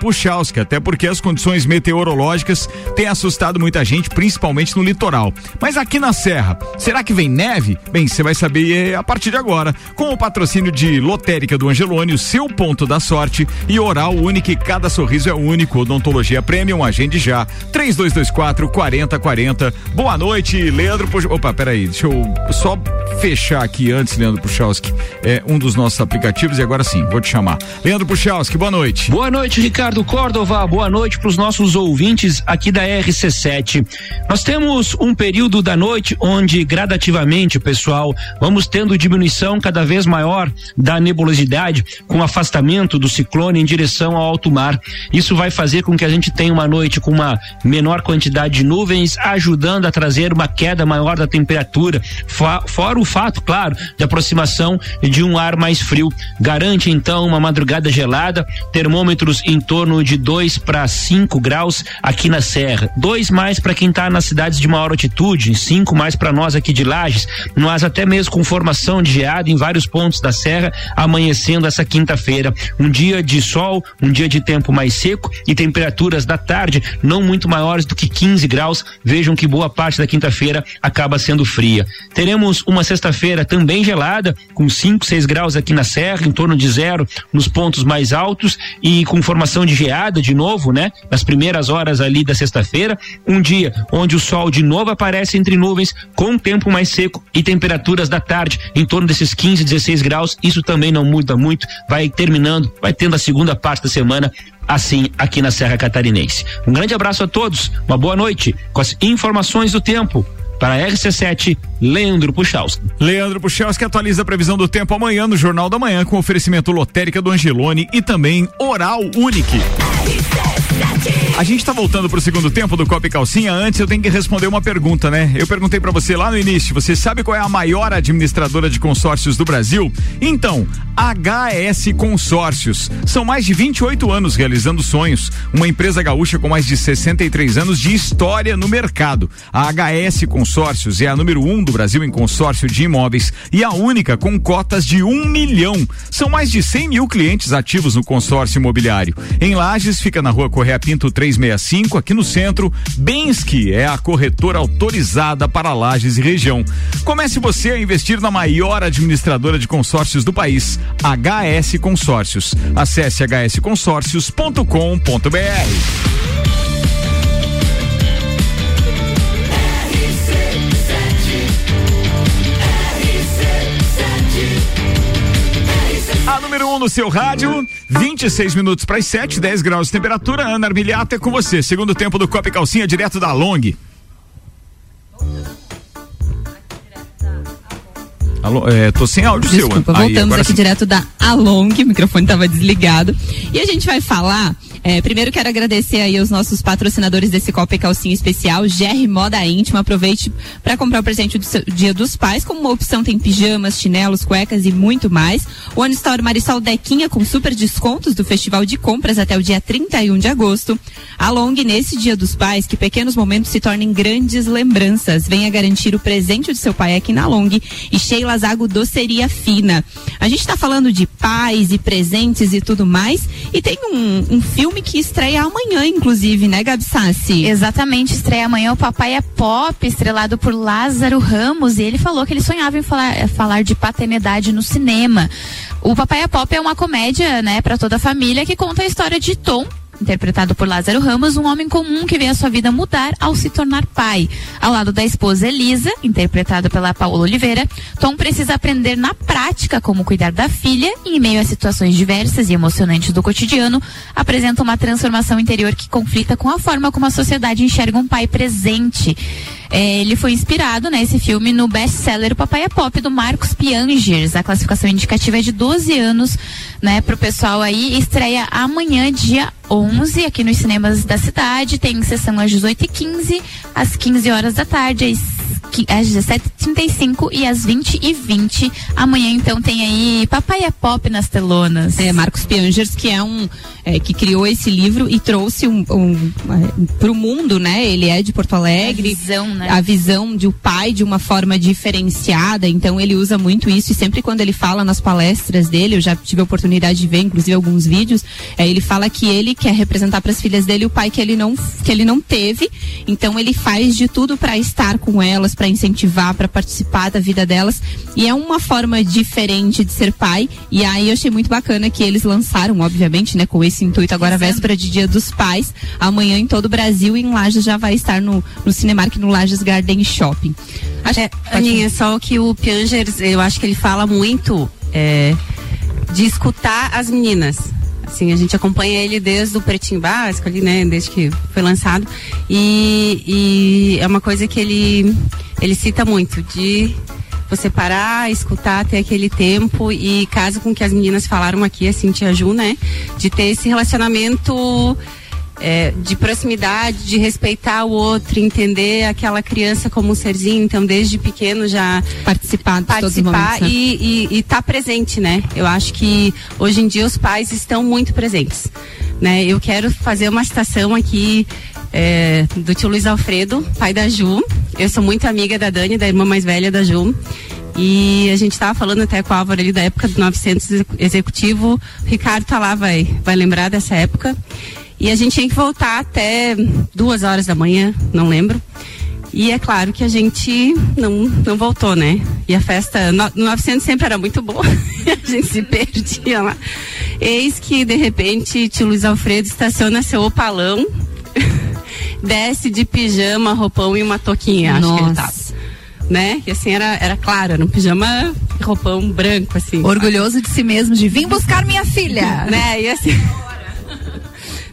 Até porque as condições meteorológicas têm assustado muita gente, principalmente no litoral. Mas aqui na Serra, será que vem neve? Bem, você vai saber a partir de agora, com o patrocínio de Lotérica do Angelone, o seu ponto da sorte e Oral Único, cada sorriso é único. Odontologia Premium, agende já. 3224 4040. Boa noite, Leandro. Opa, peraí, deixa eu só fechar aqui antes, Leandro Puchalski, é um dos nossos aplicativos e agora sim, vou te chamar. Leandro Puchalski, boa noite. Boa noite, Ricardo Córdova. Boa noite para os nossos ouvintes aqui da RC7. Nós temos um período da noite onde gradativamente, pessoal, vamos tendo diminuição cada vez maior da nebulosidade com afastamento do ciclone em direção ao alto mar. Isso vai fazer com que a gente tenha uma noite com uma menor quantidade de nuvens, ajudando a trazer uma queda maior da temperatura, fora o fato, claro, de aproximação de um ar mais frio. Garante então uma madrugada gelada, termômetros em torno de 2 para 5 graus aqui na Serra. Dois mais para quem está nas cidades de maior altitude, cinco mais para nós aqui de Lages, mas até mesmo com formação de geada em vários pontos da Serra, amanhecendo essa quinta-feira. Um dia de sol, um dia de tempo mais seco e temperaturas da tarde não muito maiores do que 15 graus. Vejam que boa parte da quinta-feira acaba sendo fria. Teremos uma sexta-feira também gelada, com 5, 6 graus aqui na Serra, em torno de zero nos pontos mais altos e com formação de geada de novo, né? Nas primeiras horas ali da sexta-feira. Um dia onde o sol de novo aparece entre nuvens, com tempo mais seco e temperaturas da tarde em torno desses 15, 16 graus. Isso também não muda muito, vai terminando, vai tendo a segunda parte da semana assim aqui na Serra Catarinense. Um grande abraço a todos, uma boa noite com as informações do tempo. Para a RC7, Leandro Puchalski. Leandro Puchalski atualiza a previsão do tempo amanhã no Jornal da Manhã com oferecimento lotérica do Angelone e também Oral Unique. A gente tá voltando pro segundo tempo do Copa e Calcinha. Antes eu tenho que responder uma pergunta, né? Eu perguntei para você lá no início, você sabe qual é a maior administradora de consórcios do Brasil? Então, HS Consórcios. São mais de 28 anos realizando sonhos. Uma empresa gaúcha com mais de 63 anos de história no mercado. A HS Consórcios é a número um do Brasil em consórcio de imóveis e a única com cotas de um milhão. São mais de 100 mil clientes ativos no consórcio imobiliário. Em Lages, fica na rua Correia Pinto 365, aqui no centro. Bensky é a corretora autorizada para Lages e região. Comece você a investir na maior administradora de consórcios do país, HS Consórcios. Acesse hsconsórcios.com.br. no seu rádio. 26 minutos para as 7, 10 graus de temperatura. Ana Armiliata é com você. Segundo tempo do Copa e Calcinha, direto da Long. Alô, é, tô sem áudio Desculpa, seu. Aí, voltamos agora aqui sim. direto da Along, o microfone estava desligado. E a gente vai falar. É, primeiro quero agradecer aí aos nossos patrocinadores desse Copa e Calcinha especial, GR Moda Íntima. Aproveite para comprar o presente do seu- Dia dos Pais. Como uma opção tem pijamas, chinelos, cuecas e muito mais. One Store Marisol Dequinha com super descontos do Festival de Compras até o dia 31 de agosto. Along nesse Dia dos Pais, que pequenos momentos se tornem grandes lembranças. Venha garantir o presente do seu pai aqui na Long e Sheila Zago Doceria Fina. A gente está falando de pais e presentes e tudo mais. E tem um, um filme que estreia amanhã, inclusive, né, Gabi Sassi? Exatamente, estreia amanhã o Papai é Pop, estrelado por Lázaro Ramos, e ele falou que ele sonhava em falar, eh, falar de paternidade no cinema. O Papai é Pop é uma comédia, né, para toda a família que conta a história de Tom, interpretado por Lázaro Ramos, um homem comum que vê a sua vida mudar ao se tornar pai. Ao lado da esposa Elisa, interpretada pela Paola Oliveira, Tom precisa aprender na prática como cuidar da filha e, em meio a situações diversas e emocionantes do cotidiano, apresenta uma transformação interior que conflita com a forma como a sociedade enxerga um pai presente. É, ele foi inspirado, né, esse filme, no best-seller Papai é Pop, do Marcos Piangers. A classificação indicativa é de 12 anos, né, pro pessoal aí. Estreia amanhã, dia 11, aqui nos cinemas da cidade. Tem sessão às 18h15, às 15 horas da tarde, às, às 17h35 e às 20h20. Amanhã, então, tem aí Papai é Pop nas telonas. É, Marcos Piangers, que é um é, que criou esse livro e trouxe um, um, para o mundo, né? Ele é de Porto Alegre. A visão, né? A visão de o pai de uma forma diferenciada. Então ele usa muito isso e sempre quando ele fala nas palestras dele, eu já tive a oportunidade de ver, inclusive alguns vídeos, é, ele fala que ele quer representar para as filhas dele o pai que ele não que ele não teve. Então ele faz de tudo para estar com elas, para incentivar, para participar da vida delas. E é uma forma diferente de ser pai. E aí eu achei muito bacana que eles lançaram, obviamente, né, com esse intuito agora véspera de Dia dos Pais, amanhã em todo o Brasil em Lages já vai estar no no Cinemark no Lages Garden Shopping. Acho, É, Aninha, só que o Piangers, eu acho que ele fala muito é, de escutar as meninas. Assim, a gente acompanha ele desde o Pretinho Básico ali, né? Desde que foi lançado. E, e é uma coisa que ele, ele cita muito, de você parar, escutar, ter aquele tempo e caso com que as meninas falaram aqui, a Cintia Ju, né? De ter esse relacionamento é, de proximidade, de respeitar o outro, entender aquela criança como um serzinho, então desde pequeno já participar, participar momentos, né? e estar presente, né? Eu acho que hoje em dia os pais estão muito presentes, né? Eu quero fazer uma citação aqui é, do tio Luiz Alfredo, pai da Ju. Eu sou muito amiga da Dani, da irmã mais velha da Ju. E a gente estava falando até com o Álvaro ali da época do 900 execu- executivo. O Ricardo tá lá, vai, vai lembrar dessa época. E a gente tinha que voltar até duas horas da manhã, não lembro. E é claro que a gente não, não voltou, né? E a festa no, no 900 sempre era muito boa. a gente se perdia lá. Eis que, de repente, tio Luiz Alfredo estaciona seu opalão, desce de pijama, roupão e uma toquinha, acho que ele tava. Né? E assim era, era claro, era um pijama e roupão branco, assim. Orgulhoso de si mesmo, de vim buscar minha filha. né? E assim.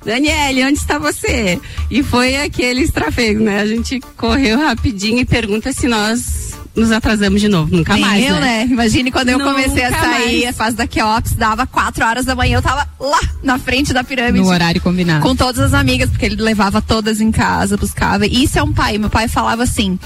Daniele, onde está você? E foi aquele estrafego, né? A gente correu rapidinho e pergunta se nós nos atrasamos de novo. Nunca Nem mais. eu, né? Imagine quando eu comecei a sair, mais. a fase da Keops, dava 4 horas da manhã, eu tava lá na frente da pirâmide. No horário combinado. Com todas as amigas, porque ele levava todas em casa, buscava. E isso é um pai. Meu pai falava assim: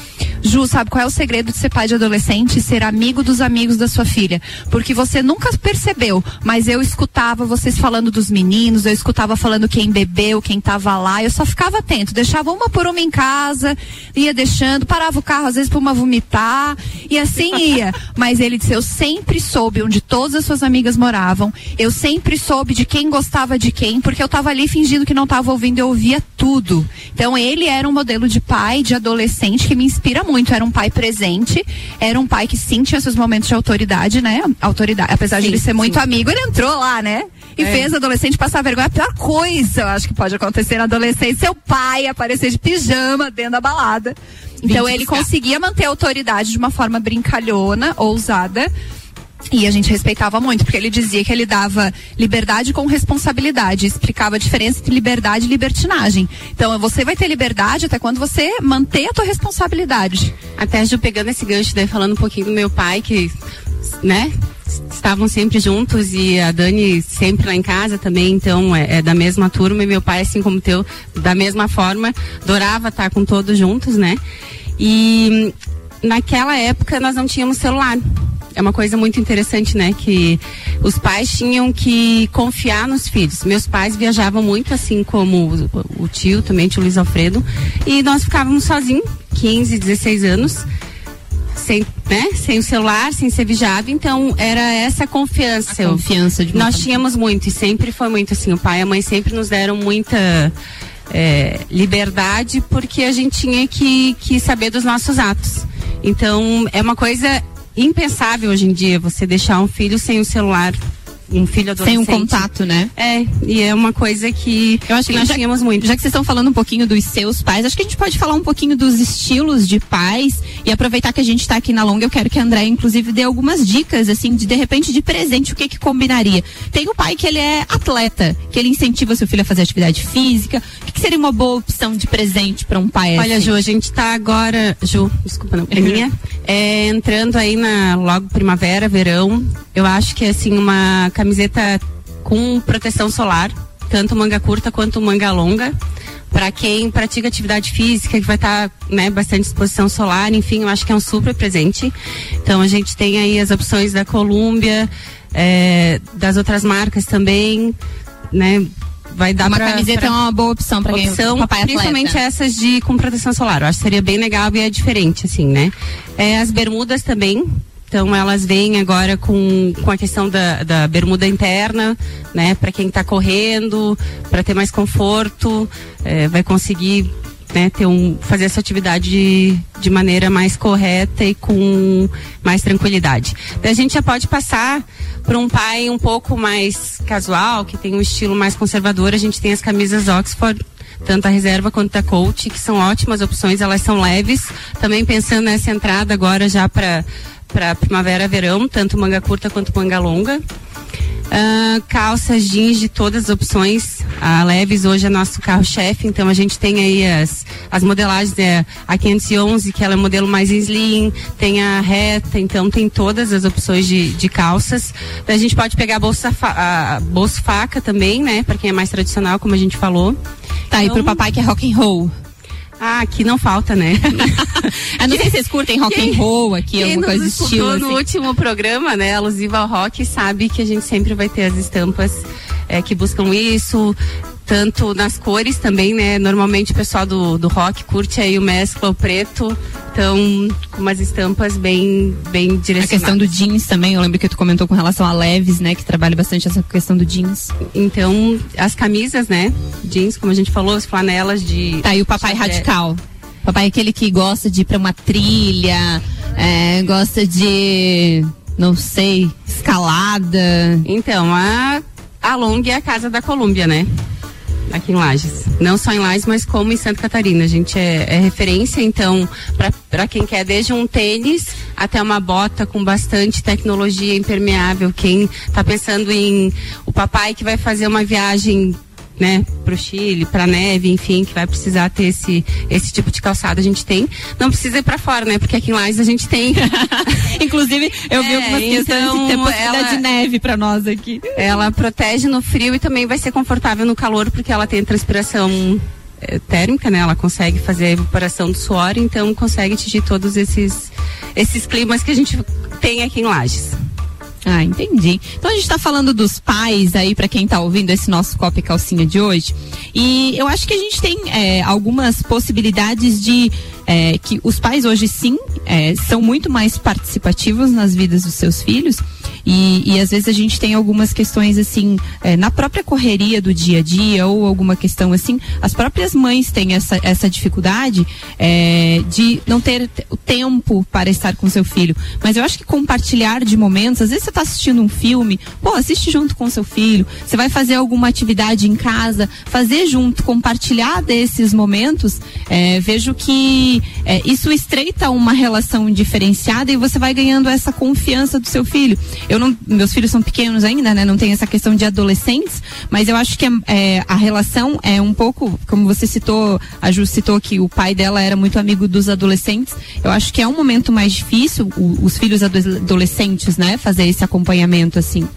Ju, sabe qual é o segredo de ser pai de adolescente? Ser amigo dos amigos da sua filha. Porque você nunca percebeu, mas eu escutava vocês falando dos meninos, eu escutava falando quem bebeu, quem tava lá, eu só ficava atento. Deixava uma por uma em casa, ia deixando, parava o carro às vezes pra uma vomitar, e assim ia. Mas ele disse: Eu sempre soube onde todas as suas amigas moravam, eu sempre soube de quem gostava de quem, porque eu tava ali fingindo que não tava ouvindo, eu ouvia tudo. Então ele era um modelo de pai, de adolescente que me inspira muito. Era um pai presente, era um pai que sim tinha seus momentos de autoridade, né? Autoridade. Apesar de Sim, ele ser muito sim. amigo, ele entrou lá, né? E É. fez adolescente passar vergonha. A pior coisa, eu acho que pode acontecer na adolescência, seu pai aparecer de pijama dentro da balada. Então ele conseguia manter a autoridade de uma forma brincalhona, ousada. E a gente respeitava muito, porque ele dizia que ele dava liberdade com responsabilidade, explicava a diferença entre liberdade e libertinagem. Então, você vai ter liberdade até quando você manter a tua responsabilidade. Até Ju pegando esse gancho, daí falando um pouquinho do meu pai, que, né, estavam sempre juntos e a Dani sempre lá em casa também, então é, é da mesma turma e meu pai, assim como teu, da mesma forma, adorava estar com todos juntos, né? E naquela época nós não tínhamos celular. É uma coisa muito interessante, né? Que os pais tinham que confiar nos filhos. Meus pais viajavam muito, assim como o, o tio, também, tio Luiz Alfredo, e nós ficávamos sozinhos, 15, 16 anos sem, né, sem o celular, sem ser vigiado, então era essa confiança. A confiança de Nós tínhamos muito e sempre foi muito assim, o pai e a mãe sempre nos deram muita é, liberdade porque a gente tinha que, que saber dos nossos atos. Então é uma coisa impensável hoje em dia você deixar um filho sem o celular. Um filho Sem adolescente. um contato, né? É, e é uma coisa que Eu acho que nós já, tínhamos muito. Já que vocês estão falando um pouquinho dos seus pais, acho que a gente pode falar um pouquinho dos estilos de pais e aproveitar que a gente está aqui na longa, eu quero que a André, inclusive, dê algumas dicas, assim, de de repente de presente, o que que combinaria. Tem o pai que ele é atleta, que ele incentiva seu filho a fazer atividade física. O que, que seria uma boa opção de presente para um pai Olha, assim? Ju, a gente tá agora. Ju, desculpa, não, é minha. É, entrando aí na logo primavera, verão. Eu acho que assim, uma camiseta com proteção solar, tanto manga curta quanto manga longa. Para quem pratica atividade física, que vai estar né, bastante exposição solar, enfim, eu acho que é um super presente. Então a gente tem aí as opções da Columbia, é, das outras marcas também, né? Vai dar Uma pra, camiseta pra- é uma boa opção para quem opção, papai atleta. principalmente essas de com proteção solar. Eu acho que seria bem legal e é diferente, assim, né? É, as bermudas também. Então elas vêm agora com, com a questão da, da bermuda interna, né? Para quem está correndo, para ter mais conforto, é, vai conseguir né, ter um, fazer essa atividade de, de maneira mais correta e com mais tranquilidade. Daí a gente já pode passar para um pai um pouco mais casual, que tem um estilo mais conservador. A gente tem as camisas Oxford tanto a reserva quanto a coach, que são ótimas opções, elas são leves. Também pensando nessa entrada agora já para para primavera, verão, tanto manga curta quanto manga longa. Ah, calças jeans de todas as opções. A Leves hoje é nosso carro-chefe, então a gente tem aí as, as modelagens, é, a 511, que ela é modelo mais slim, tem a reta, então tem todas as opções de, de calças. A gente pode pegar a bolsa, a bolsa faca também, né, para quem é mais tradicional, como a gente falou. Tá, e pro papai que é rock and roll? Ah, aqui não falta, né? Eu não sei se vocês curtem rock and roll aqui, Quem alguma coisa do estilo. no assim. último programa, né, alusiva ao rock, sabe que a gente sempre vai ter as estampas é, que buscam isso, tanto nas cores também, né? Normalmente o pessoal do, do rock curte aí o mescla, o preto, então com umas estampas bem, bem A direcionadas. questão do jeans também, eu lembro que tu comentou com relação a leves, né? Que trabalha bastante essa questão do jeans. Então, as camisas, né? Jeans, como a gente falou, as flanelas de. Tá, e o papai radical? Papai é aquele que gosta de ir pra uma trilha, é, gosta de, não sei, escalada. Então, a, a Long é a casa da Colômbia, né? Aqui em Lages. Não só em Lages, mas como em Santa Catarina. A gente é, é referência, então, para quem quer desde um tênis até uma bota com bastante tecnologia impermeável. Quem tá pensando em o papai que vai fazer uma viagem né, pro Chile, pra neve, enfim, que vai precisar ter esse, esse tipo de calçado, a gente tem. Não precisa ir pra fora, né? Porque aqui em Lages a gente tem. Inclusive, eu vi É, algumas questões então, de ter possibilidade ela- de neve pra nós aqui. Ela protege no frio e também vai ser confortável no calor, porque ela tem transpiração eh, térmica, né? Ela consegue fazer a evaporação do suor, então consegue atingir todos esses, esses climas que a gente tem aqui em Lages. Ah, entendi. Então a gente tá falando dos pais aí, pra quem tá ouvindo esse nosso Copa e Calcinha de hoje. E eu acho que a gente tem é, algumas possibilidades de é, que os pais hoje sim é, são muito mais participativos nas vidas dos seus filhos. E, e às vezes a gente tem algumas questões assim, é, na própria correria do dia a dia, ou alguma questão assim, as próprias mães têm essa, essa dificuldade é, de não ter o tempo para estar com seu filho. Mas eu acho que compartilhar de momentos, às vezes você está assistindo um filme, pô, assiste junto com seu filho, você vai fazer alguma atividade em casa, fazer junto, compartilhar desses momentos, é, vejo que é, isso estreita uma relação diferenciada e você vai ganhando essa confiança do seu filho. Eu não, meus filhos são pequenos ainda, né? Não tem essa questão de adolescentes, mas eu acho que é, a relação é um pouco, como você citou, a Ju citou que o pai dela era muito amigo dos adolescentes. Eu acho que é um momento mais difícil, o, os filhos ado- adolescentes, né? Fazer esse acompanhamento assim.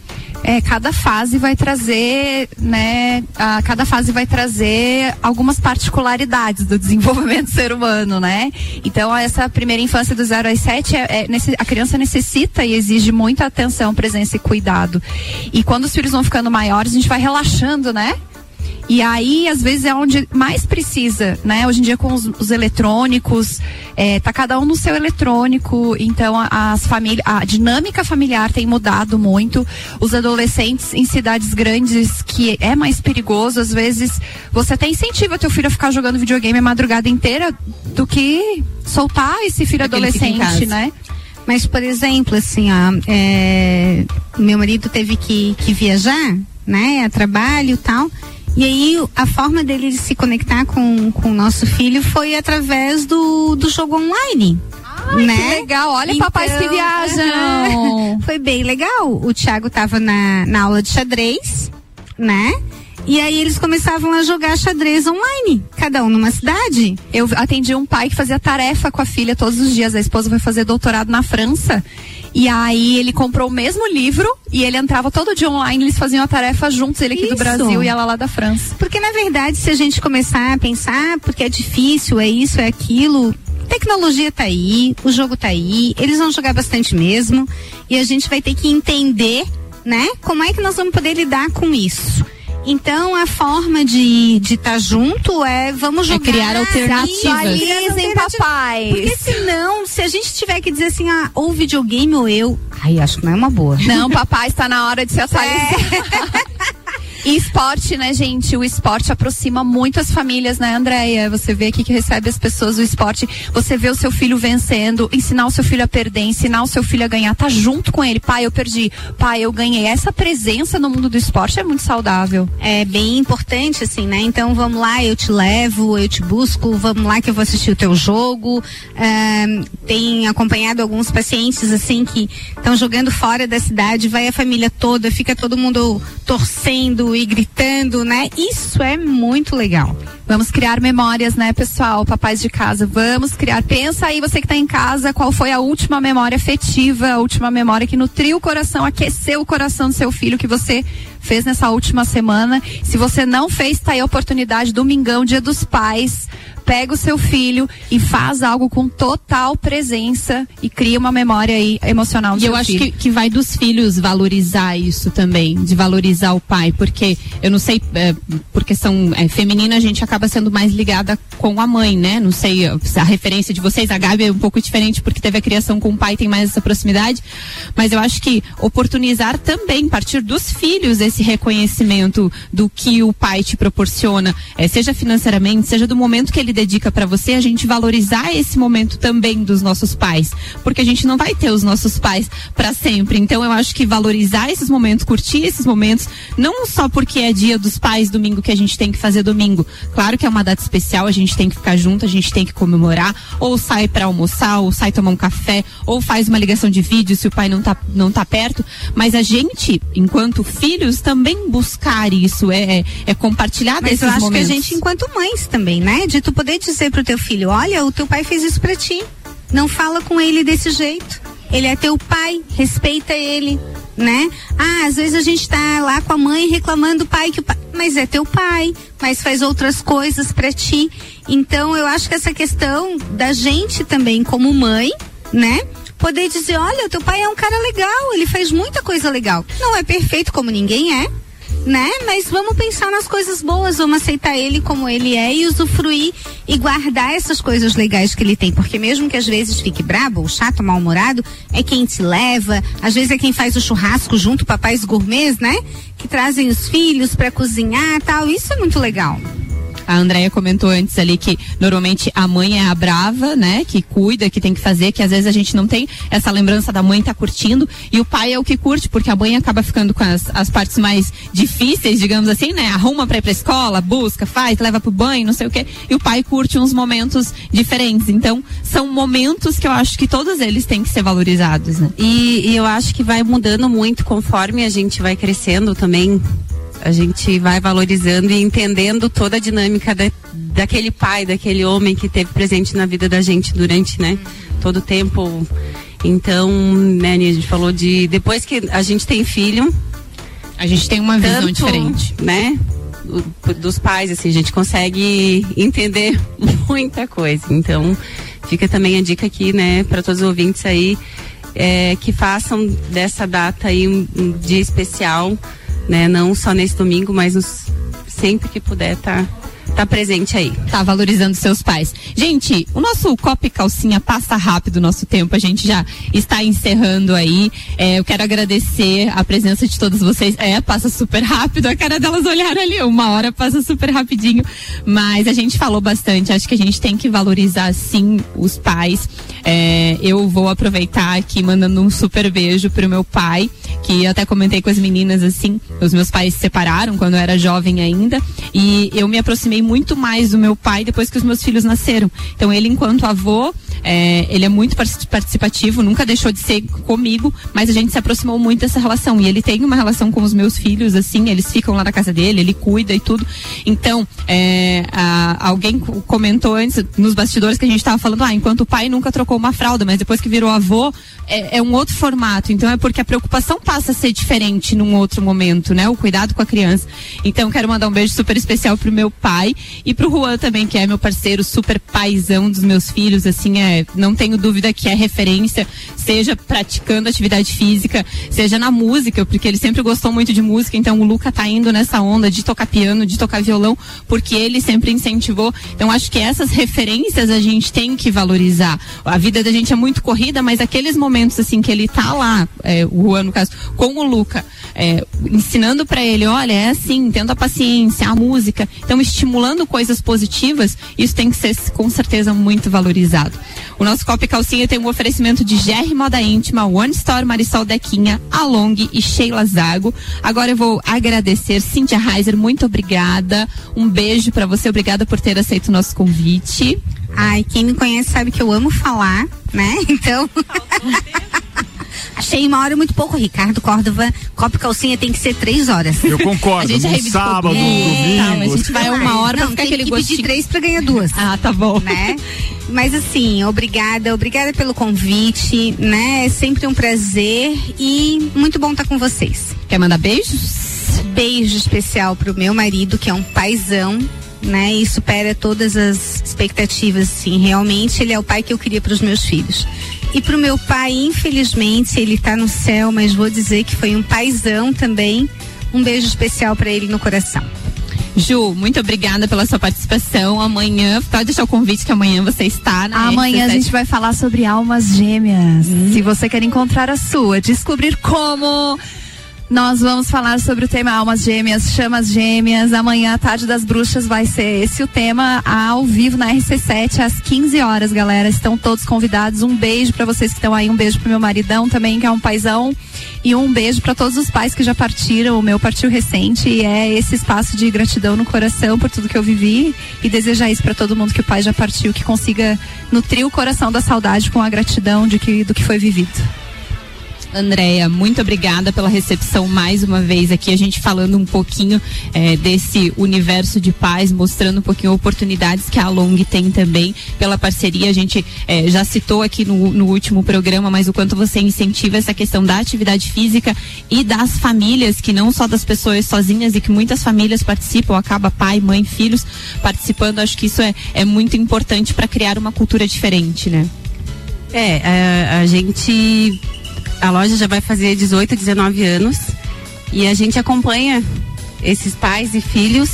É, cada fase vai trazer, né? A, cada fase vai trazer algumas particularidades do desenvolvimento do ser humano, né? Então, essa primeira infância do 0 às 7, é, é a criança necessita e exige muita atenção, presença e cuidado. E quando os filhos vão ficando maiores, a gente vai relaxando, né? E aí, às vezes, é onde mais precisa, né? Hoje em dia, com os, os eletrônicos, é, tá cada um no seu eletrônico, então a- as famílias, a dinâmica familiar tem mudado muito. Os adolescentes em cidades grandes, que é mais perigoso, às vezes, você até incentiva teu filho a ficar jogando videogame a madrugada inteira do que soltar esse filho Pra que ele fique em adolescente, né? Mas, por exemplo, assim, ó, é, meu marido teve que, que viajar, né, a trabalho e tal. E aí, a forma dele se conectar com, com o nosso filho foi através do, do jogo online. Ai, né? que legal. Olha, papais que viajam. Foi bem legal. O Thiago tava na, na aula de xadrez, né? E aí eles começavam a jogar xadrez online, cada um numa cidade. Eu atendi um pai que fazia tarefa com a filha todos os dias. A esposa foi fazer doutorado na França. E aí ele comprou o mesmo livro e ele entrava todo dia online, eles faziam a tarefa juntos, ele aqui do Isso. Brasil e ela lá da França. Porque na verdade, se a gente começar a pensar, porque é difícil, é isso, é aquilo, tecnologia tá aí, o jogo tá aí, eles vão jogar bastante mesmo, e a gente vai ter que entender, né, como é que nós vamos poder lidar com isso. Então a forma de de estar junto é vamos jogar criar alternativas. Atualizem, papais. Porque senão, se a gente tiver que dizer assim, ah, ou videogame ou eu, ai, acho que não é uma boa. Não, papai está na hora de se atualizar. E esporte, né, gente? O esporte aproxima muito as famílias, né, Andréia? Você vê aqui que recebe as pessoas o esporte. Você vê o seu filho vencendo, ensinar o seu filho a perder, ensinar o seu filho a ganhar. Tá junto com ele. Pai, eu perdi. Pai, eu ganhei. Essa presença no mundo do esporte é muito saudável. É bem importante, assim, né? Então vamos lá, eu te levo, eu te busco, vamos lá que eu vou assistir o teu jogo. Ahn, tem acompanhado alguns pacientes, assim, que estão jogando fora da cidade, vai a família toda, fica todo mundo torcendo e gritando, né? Isso é muito legal. Vamos criar memórias, né, pessoal? Papais de casa, vamos criar. Pensa aí, você que tá em casa, qual foi a última memória afetiva, a última memória que nutriu o coração, aqueceu o coração do seu filho que você fez nessa última semana. Se você não fez, tá aí a oportunidade, domingão, dia dos pais. Pega o seu filho e faz algo com total presença e cria uma memória aí emocional do E eu acho que, que vai dos filhos valorizar isso também, de valorizar o pai, porque eu não sei, é, por questão é, feminina, a gente acaba sendo mais ligada com a mãe, né? Não sei se a referência de vocês, a Gabi é um pouco diferente porque teve a criação com o pai, tem mais essa proximidade, mas eu acho que oportunizar também, partir dos filhos, esse reconhecimento do que o pai te proporciona, é, seja financeiramente, seja do momento que ele dedica para você, a gente valorizar esse momento também dos nossos pais, porque a gente não vai ter os nossos pais para sempre. Então eu acho que valorizar esses momentos, curtir esses momentos, não só porque é dia dos pais, domingo que a gente tem que fazer domingo. Claro que é uma data especial, a gente tem que ficar junto, a gente tem que comemorar, ou sai para almoçar, ou sai tomar um café, ou faz uma ligação de vídeo se o pai não tá não tá perto, mas a gente, enquanto filhos, também buscar isso, é, é, é compartilhar Mas desses eu acho momentos. que a gente, enquanto mães também, né? De tu poder dizer pro teu filho, olha, o teu pai fez isso pra ti. Não fala com ele desse jeito. Ele é teu pai, respeita ele, né? Ah, às vezes a gente tá lá com a mãe reclamando do pai que o pai, mas é teu pai, mas faz outras coisas pra ti. Então eu acho que essa questão da gente também como mãe, né? Poder dizer, olha, teu pai é um cara legal, ele faz muita coisa legal. Não é perfeito como ninguém é, né? Mas vamos pensar nas coisas boas, vamos aceitar ele como ele é e usufruir e guardar essas coisas legais que ele tem, porque mesmo que às vezes fique brabo, chato, mal-humorado, é quem te leva, às vezes é quem faz o churrasco junto, papais gourmets, né? Que trazem os filhos para cozinhar, tal. Isso é muito legal. A Andrea comentou antes ali que normalmente a mãe é a brava, né? Que cuida, que tem que fazer, que às vezes a gente não tem essa lembrança da mãe tá curtindo e o pai é o que curte, porque a mãe acaba ficando com as, as partes mais difíceis, digamos assim, né? Arruma pra ir pra escola, busca, faz, leva pro banho, não sei o quê. E o pai curte uns momentos diferentes. Então, são momentos que eu acho que todos eles têm que ser valorizados, né? E, e eu acho que vai mudando muito conforme a gente vai crescendo também. A gente vai valorizando e entendendo toda a dinâmica da, daquele pai, daquele homem que teve presente na vida da gente durante, né, todo o tempo. Então, né, a gente falou de depois que a gente tem filho, a gente tem uma visão diferente, né? Dos pais, assim, a gente consegue entender muita coisa. Então, fica também a dica aqui, né, para todos os ouvintes aí, é, que façam dessa data aí um, um dia especial, né? Não só nesse domingo, mas nos- sempre que puder tá, tá presente aí. Tá valorizando seus pais. Gente, o nosso Copa e Calcinha passa rápido o nosso tempo. A gente já está encerrando aí. É, eu quero agradecer a presença de todos vocês. É, passa super rápido. A cara delas olharam ali. Uma hora passa super rapidinho. Mas a gente falou bastante. Acho que a gente tem que valorizar, sim, os pais. É, eu vou aproveitar aqui mandando um super beijo pro meu pai, que até comentei com as meninas assim. Os meus pais se separaram quando eu era jovem ainda. E eu me aproximei muito mais do meu pai depois que os meus filhos nasceram. Então ele, enquanto avô, é, ele é muito partic- participativo, nunca deixou de ser comigo, mas a gente se aproximou muito dessa relação. E ele tem uma relação com os meus filhos, assim, eles ficam lá na casa dele, ele cuida e tudo. Então, é, a- alguém co- comentou antes, nos bastidores, que a gente estava falando, ah, enquanto o pai nunca trocou uma fralda, mas depois que virou avô, é, é um outro formato. Então é porque a preocupação passa a ser diferente num outro momento, né? O cuidado com a criança. Então quero mandar um beijo super especial pro meu pai e pro Juan também, que é meu parceiro, super paizão dos meus filhos, assim, é, não tenho dúvida que é referência, seja praticando atividade física, seja na música, porque ele sempre gostou muito de música, então o Luca tá indo nessa onda de tocar piano, de tocar violão, porque ele sempre incentivou. Então acho que essas referências a gente tem que valorizar. A vida da gente é muito corrida, mas aqueles momentos assim que ele tá lá, é, o Juan no caso, com o Luca, é, ensinando pra ele, olha, é assim, tendo a paciência, a música, então estimulando coisas positivas, isso tem que ser com certeza muito valorizado. O nosso Copa e Calcinha tem um oferecimento de GR Moda Íntima, One Store Marisol Dequinha, Along e Sheila Zago. Agora eu vou agradecer Cíntia Reiser, muito obrigada. Um beijo pra você, obrigada por ter aceito o nosso convite. Ai, quem me conhece sabe que eu amo falar, né? Então. Achei uma hora muito pouco, Ricardo Córdova. Copo e calcinha tem que ser três horas. Eu concordo, A gente num sábado, num domingo. Calma, a gente vai uma hora pra Não, ficar tem aquele que gostinho. pedir três pra ganhar duas. Ah, tá bom. Né? Mas assim, obrigada, obrigada pelo convite, né? É sempre um prazer e muito bom estar com vocês. Quer mandar beijos? Beijo especial pro meu marido, que é um paizão, né? E supera todas as expectativas, assim. Realmente, ele é o pai que eu queria para os meus filhos. E pro meu pai, infelizmente, ele tá no céu, mas vou dizer que foi um paizão também. Um beijo especial para ele no coração. Ju, muito obrigada pela sua participação. Amanhã, pode deixar o convite que amanhã você está na Amanhã a RC7. gente vai falar sobre almas gêmeas. Se você quer encontrar a sua, descobrir como. Nós vamos falar sobre o tema Almas Gêmeas, Chamas Gêmeas. Amanhã, Tarde das Bruxas, vai ser esse o tema ao vivo na RC7 às 15 horas, galera. Estão todos convidados. Um beijo pra vocês que estão aí. Um beijo pro meu maridão também, que é um paizão. E um beijo pra todos os pais que já partiram. O meu partiu recente. E é esse espaço de gratidão no coração por tudo que eu vivi. E desejar isso pra todo mundo que o pai já partiu, que consiga nutrir o coração da saudade com a gratidão de que, do que foi vivido. Andréia, muito obrigada pela recepção mais uma vez aqui, a gente falando um pouquinho eh, desse universo de paz, mostrando um pouquinho oportunidades que a Long tem também pela parceria. A gente eh, já citou aqui no, no último programa, mas o quanto você incentiva essa questão da atividade física e das famílias, que não só das pessoas sozinhas e que muitas famílias participam, acaba pai, mãe, filhos participando. Acho que isso é, é muito importante para criar uma cultura diferente, né? É, a, a gente. A loja já vai fazer 18, 19 anos e a gente acompanha esses pais e filhos,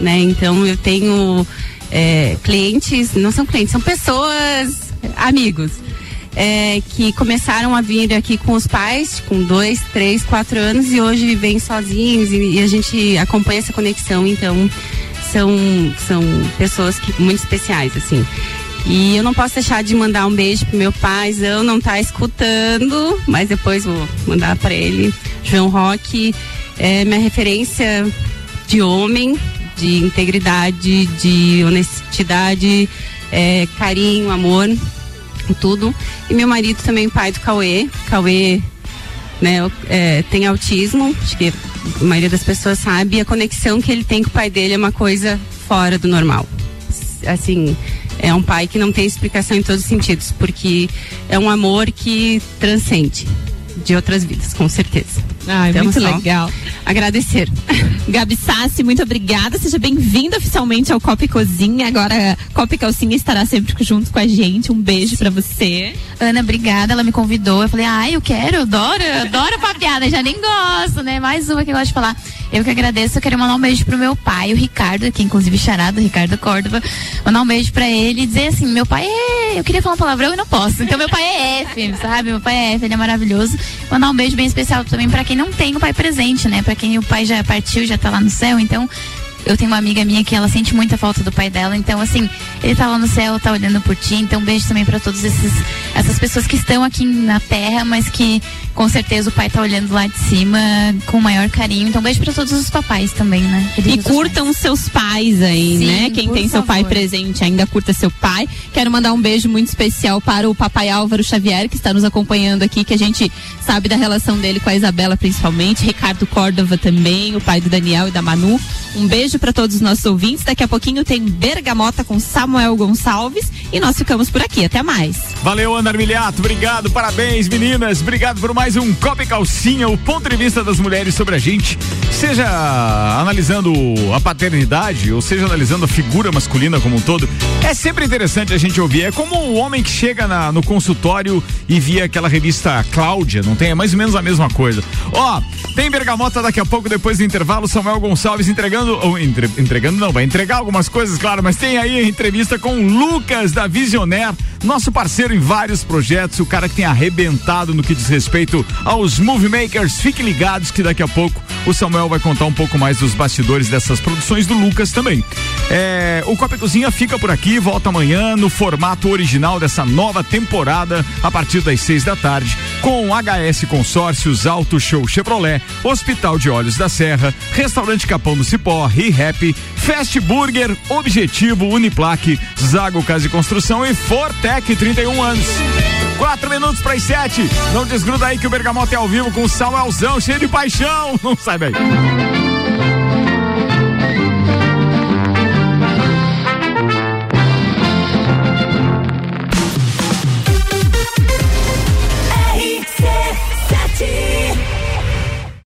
né? Então eu tenho é, clientes, não são clientes, são pessoas, amigos, é, que começaram a vir aqui com os pais, com dois, três, quatro anos e hoje vivem sozinhos e, e a gente acompanha essa conexão. Então são, são pessoas que, muito especiais, assim. E eu não posso deixar de mandar um beijo pro meu paizão, não tá escutando, mas depois vou mandar para ele. João Roque é minha referência de homem, de integridade, de honestidade, é, carinho, amor, tudo. E meu marido também, pai do Cauê. Cauê né, é, tem autismo, acho que a maioria das pessoas sabe, e a conexão que ele tem com o pai dele é uma coisa fora do normal. Assim, é um pai que não tem explicação em todos os sentidos, porque é um amor que transcende de outras vidas, com certeza. Ai, Então, muito só legal. Agradecer. Gabi Sassi, muito obrigada. Seja bem-vinda oficialmente ao Copa e Cozinha. Agora, Copa e Calcinha estará sempre junto com a gente. Um beijo pra você. Ana, obrigada. Ela me convidou. Eu falei, ai, eu quero, eu adoro, eu adoro papiada, já nem gosto, né? Mais uma que eu gosto de falar. Eu que agradeço, eu quero mandar um beijo pro meu pai, o Ricardo, que inclusive charado, Ricardo Córdova. Mandar um beijo pra ele e dizer assim, meu pai é. Eu queria falar um palavrão e não posso. Então meu pai é F, sabe? Meu pai é F, ele é maravilhoso. Mandar um beijo bem especial também pra quem não tem o pai presente, né? Pra quem o pai já partiu, já tá lá no céu, então. Eu tenho uma amiga minha que ela sente muita falta do pai dela, então assim, ele tá lá no céu, tá olhando por ti, então um beijo também pra todos esses essas pessoas que estão aqui na terra, mas que com certeza o pai tá olhando lá de cima com o maior carinho. Então um beijo pra todos os papais também, né? E Queridos curtam seus pais aí, Sim, né? Quem tem seu pai favor. presente ainda curta seu pai. Quero mandar um beijo muito especial para o papai Álvaro Xavier, que está nos acompanhando aqui, que a gente sabe da relação dele com a Isabela principalmente, Ricardo Córdova também, o pai do Daniel e da Manu. Um beijo para todos os nossos ouvintes. Daqui a pouquinho tem Bergamota com Samuel Gonçalves e nós ficamos por aqui. Até mais. Valeu, Ana Armiliato. Obrigado, parabéns, meninas. Obrigado por mais um Copa e Calcinha, o ponto de vista das mulheres sobre a gente. Seja analisando a paternidade, ou seja analisando a figura masculina como um todo, é sempre interessante a gente ouvir. É como o homem que chega na- no consultório e via aquela revista Cláudia, não tem? É mais ou menos a mesma coisa. Ó, tem bergamota daqui a pouco, depois do intervalo, Samuel Gonçalves entregando, ou entre- entregando não, vai entregar algumas coisas, claro, mas tem aí a entrevista com o Lucas da Visionaire, nosso parceiro em vários projetos, o cara que tem arrebentado no que diz respeito aos movie makers. Fiquem ligados que daqui a pouco o Samuel vai contar um pouco mais dos bastidores dessas produções do Lucas também. É, o Copa e Cozinha fica por aqui, volta amanhã no formato original dessa nova temporada, a partir das seis da tarde, com HS Consórcios, Auto Show Chevrolet, Hospital de Olhos da Serra, Restaurante Capão do Cipó, ReHap, Fast Burger, Objetivo, Uniplaque, Zago Casa de Construção e Fortec 31 anos. Quatro minutos para as sete. Não desgruda aí que o Bergamota é ao vivo com o Samuelzão, cheio de paixão. Não sai daí.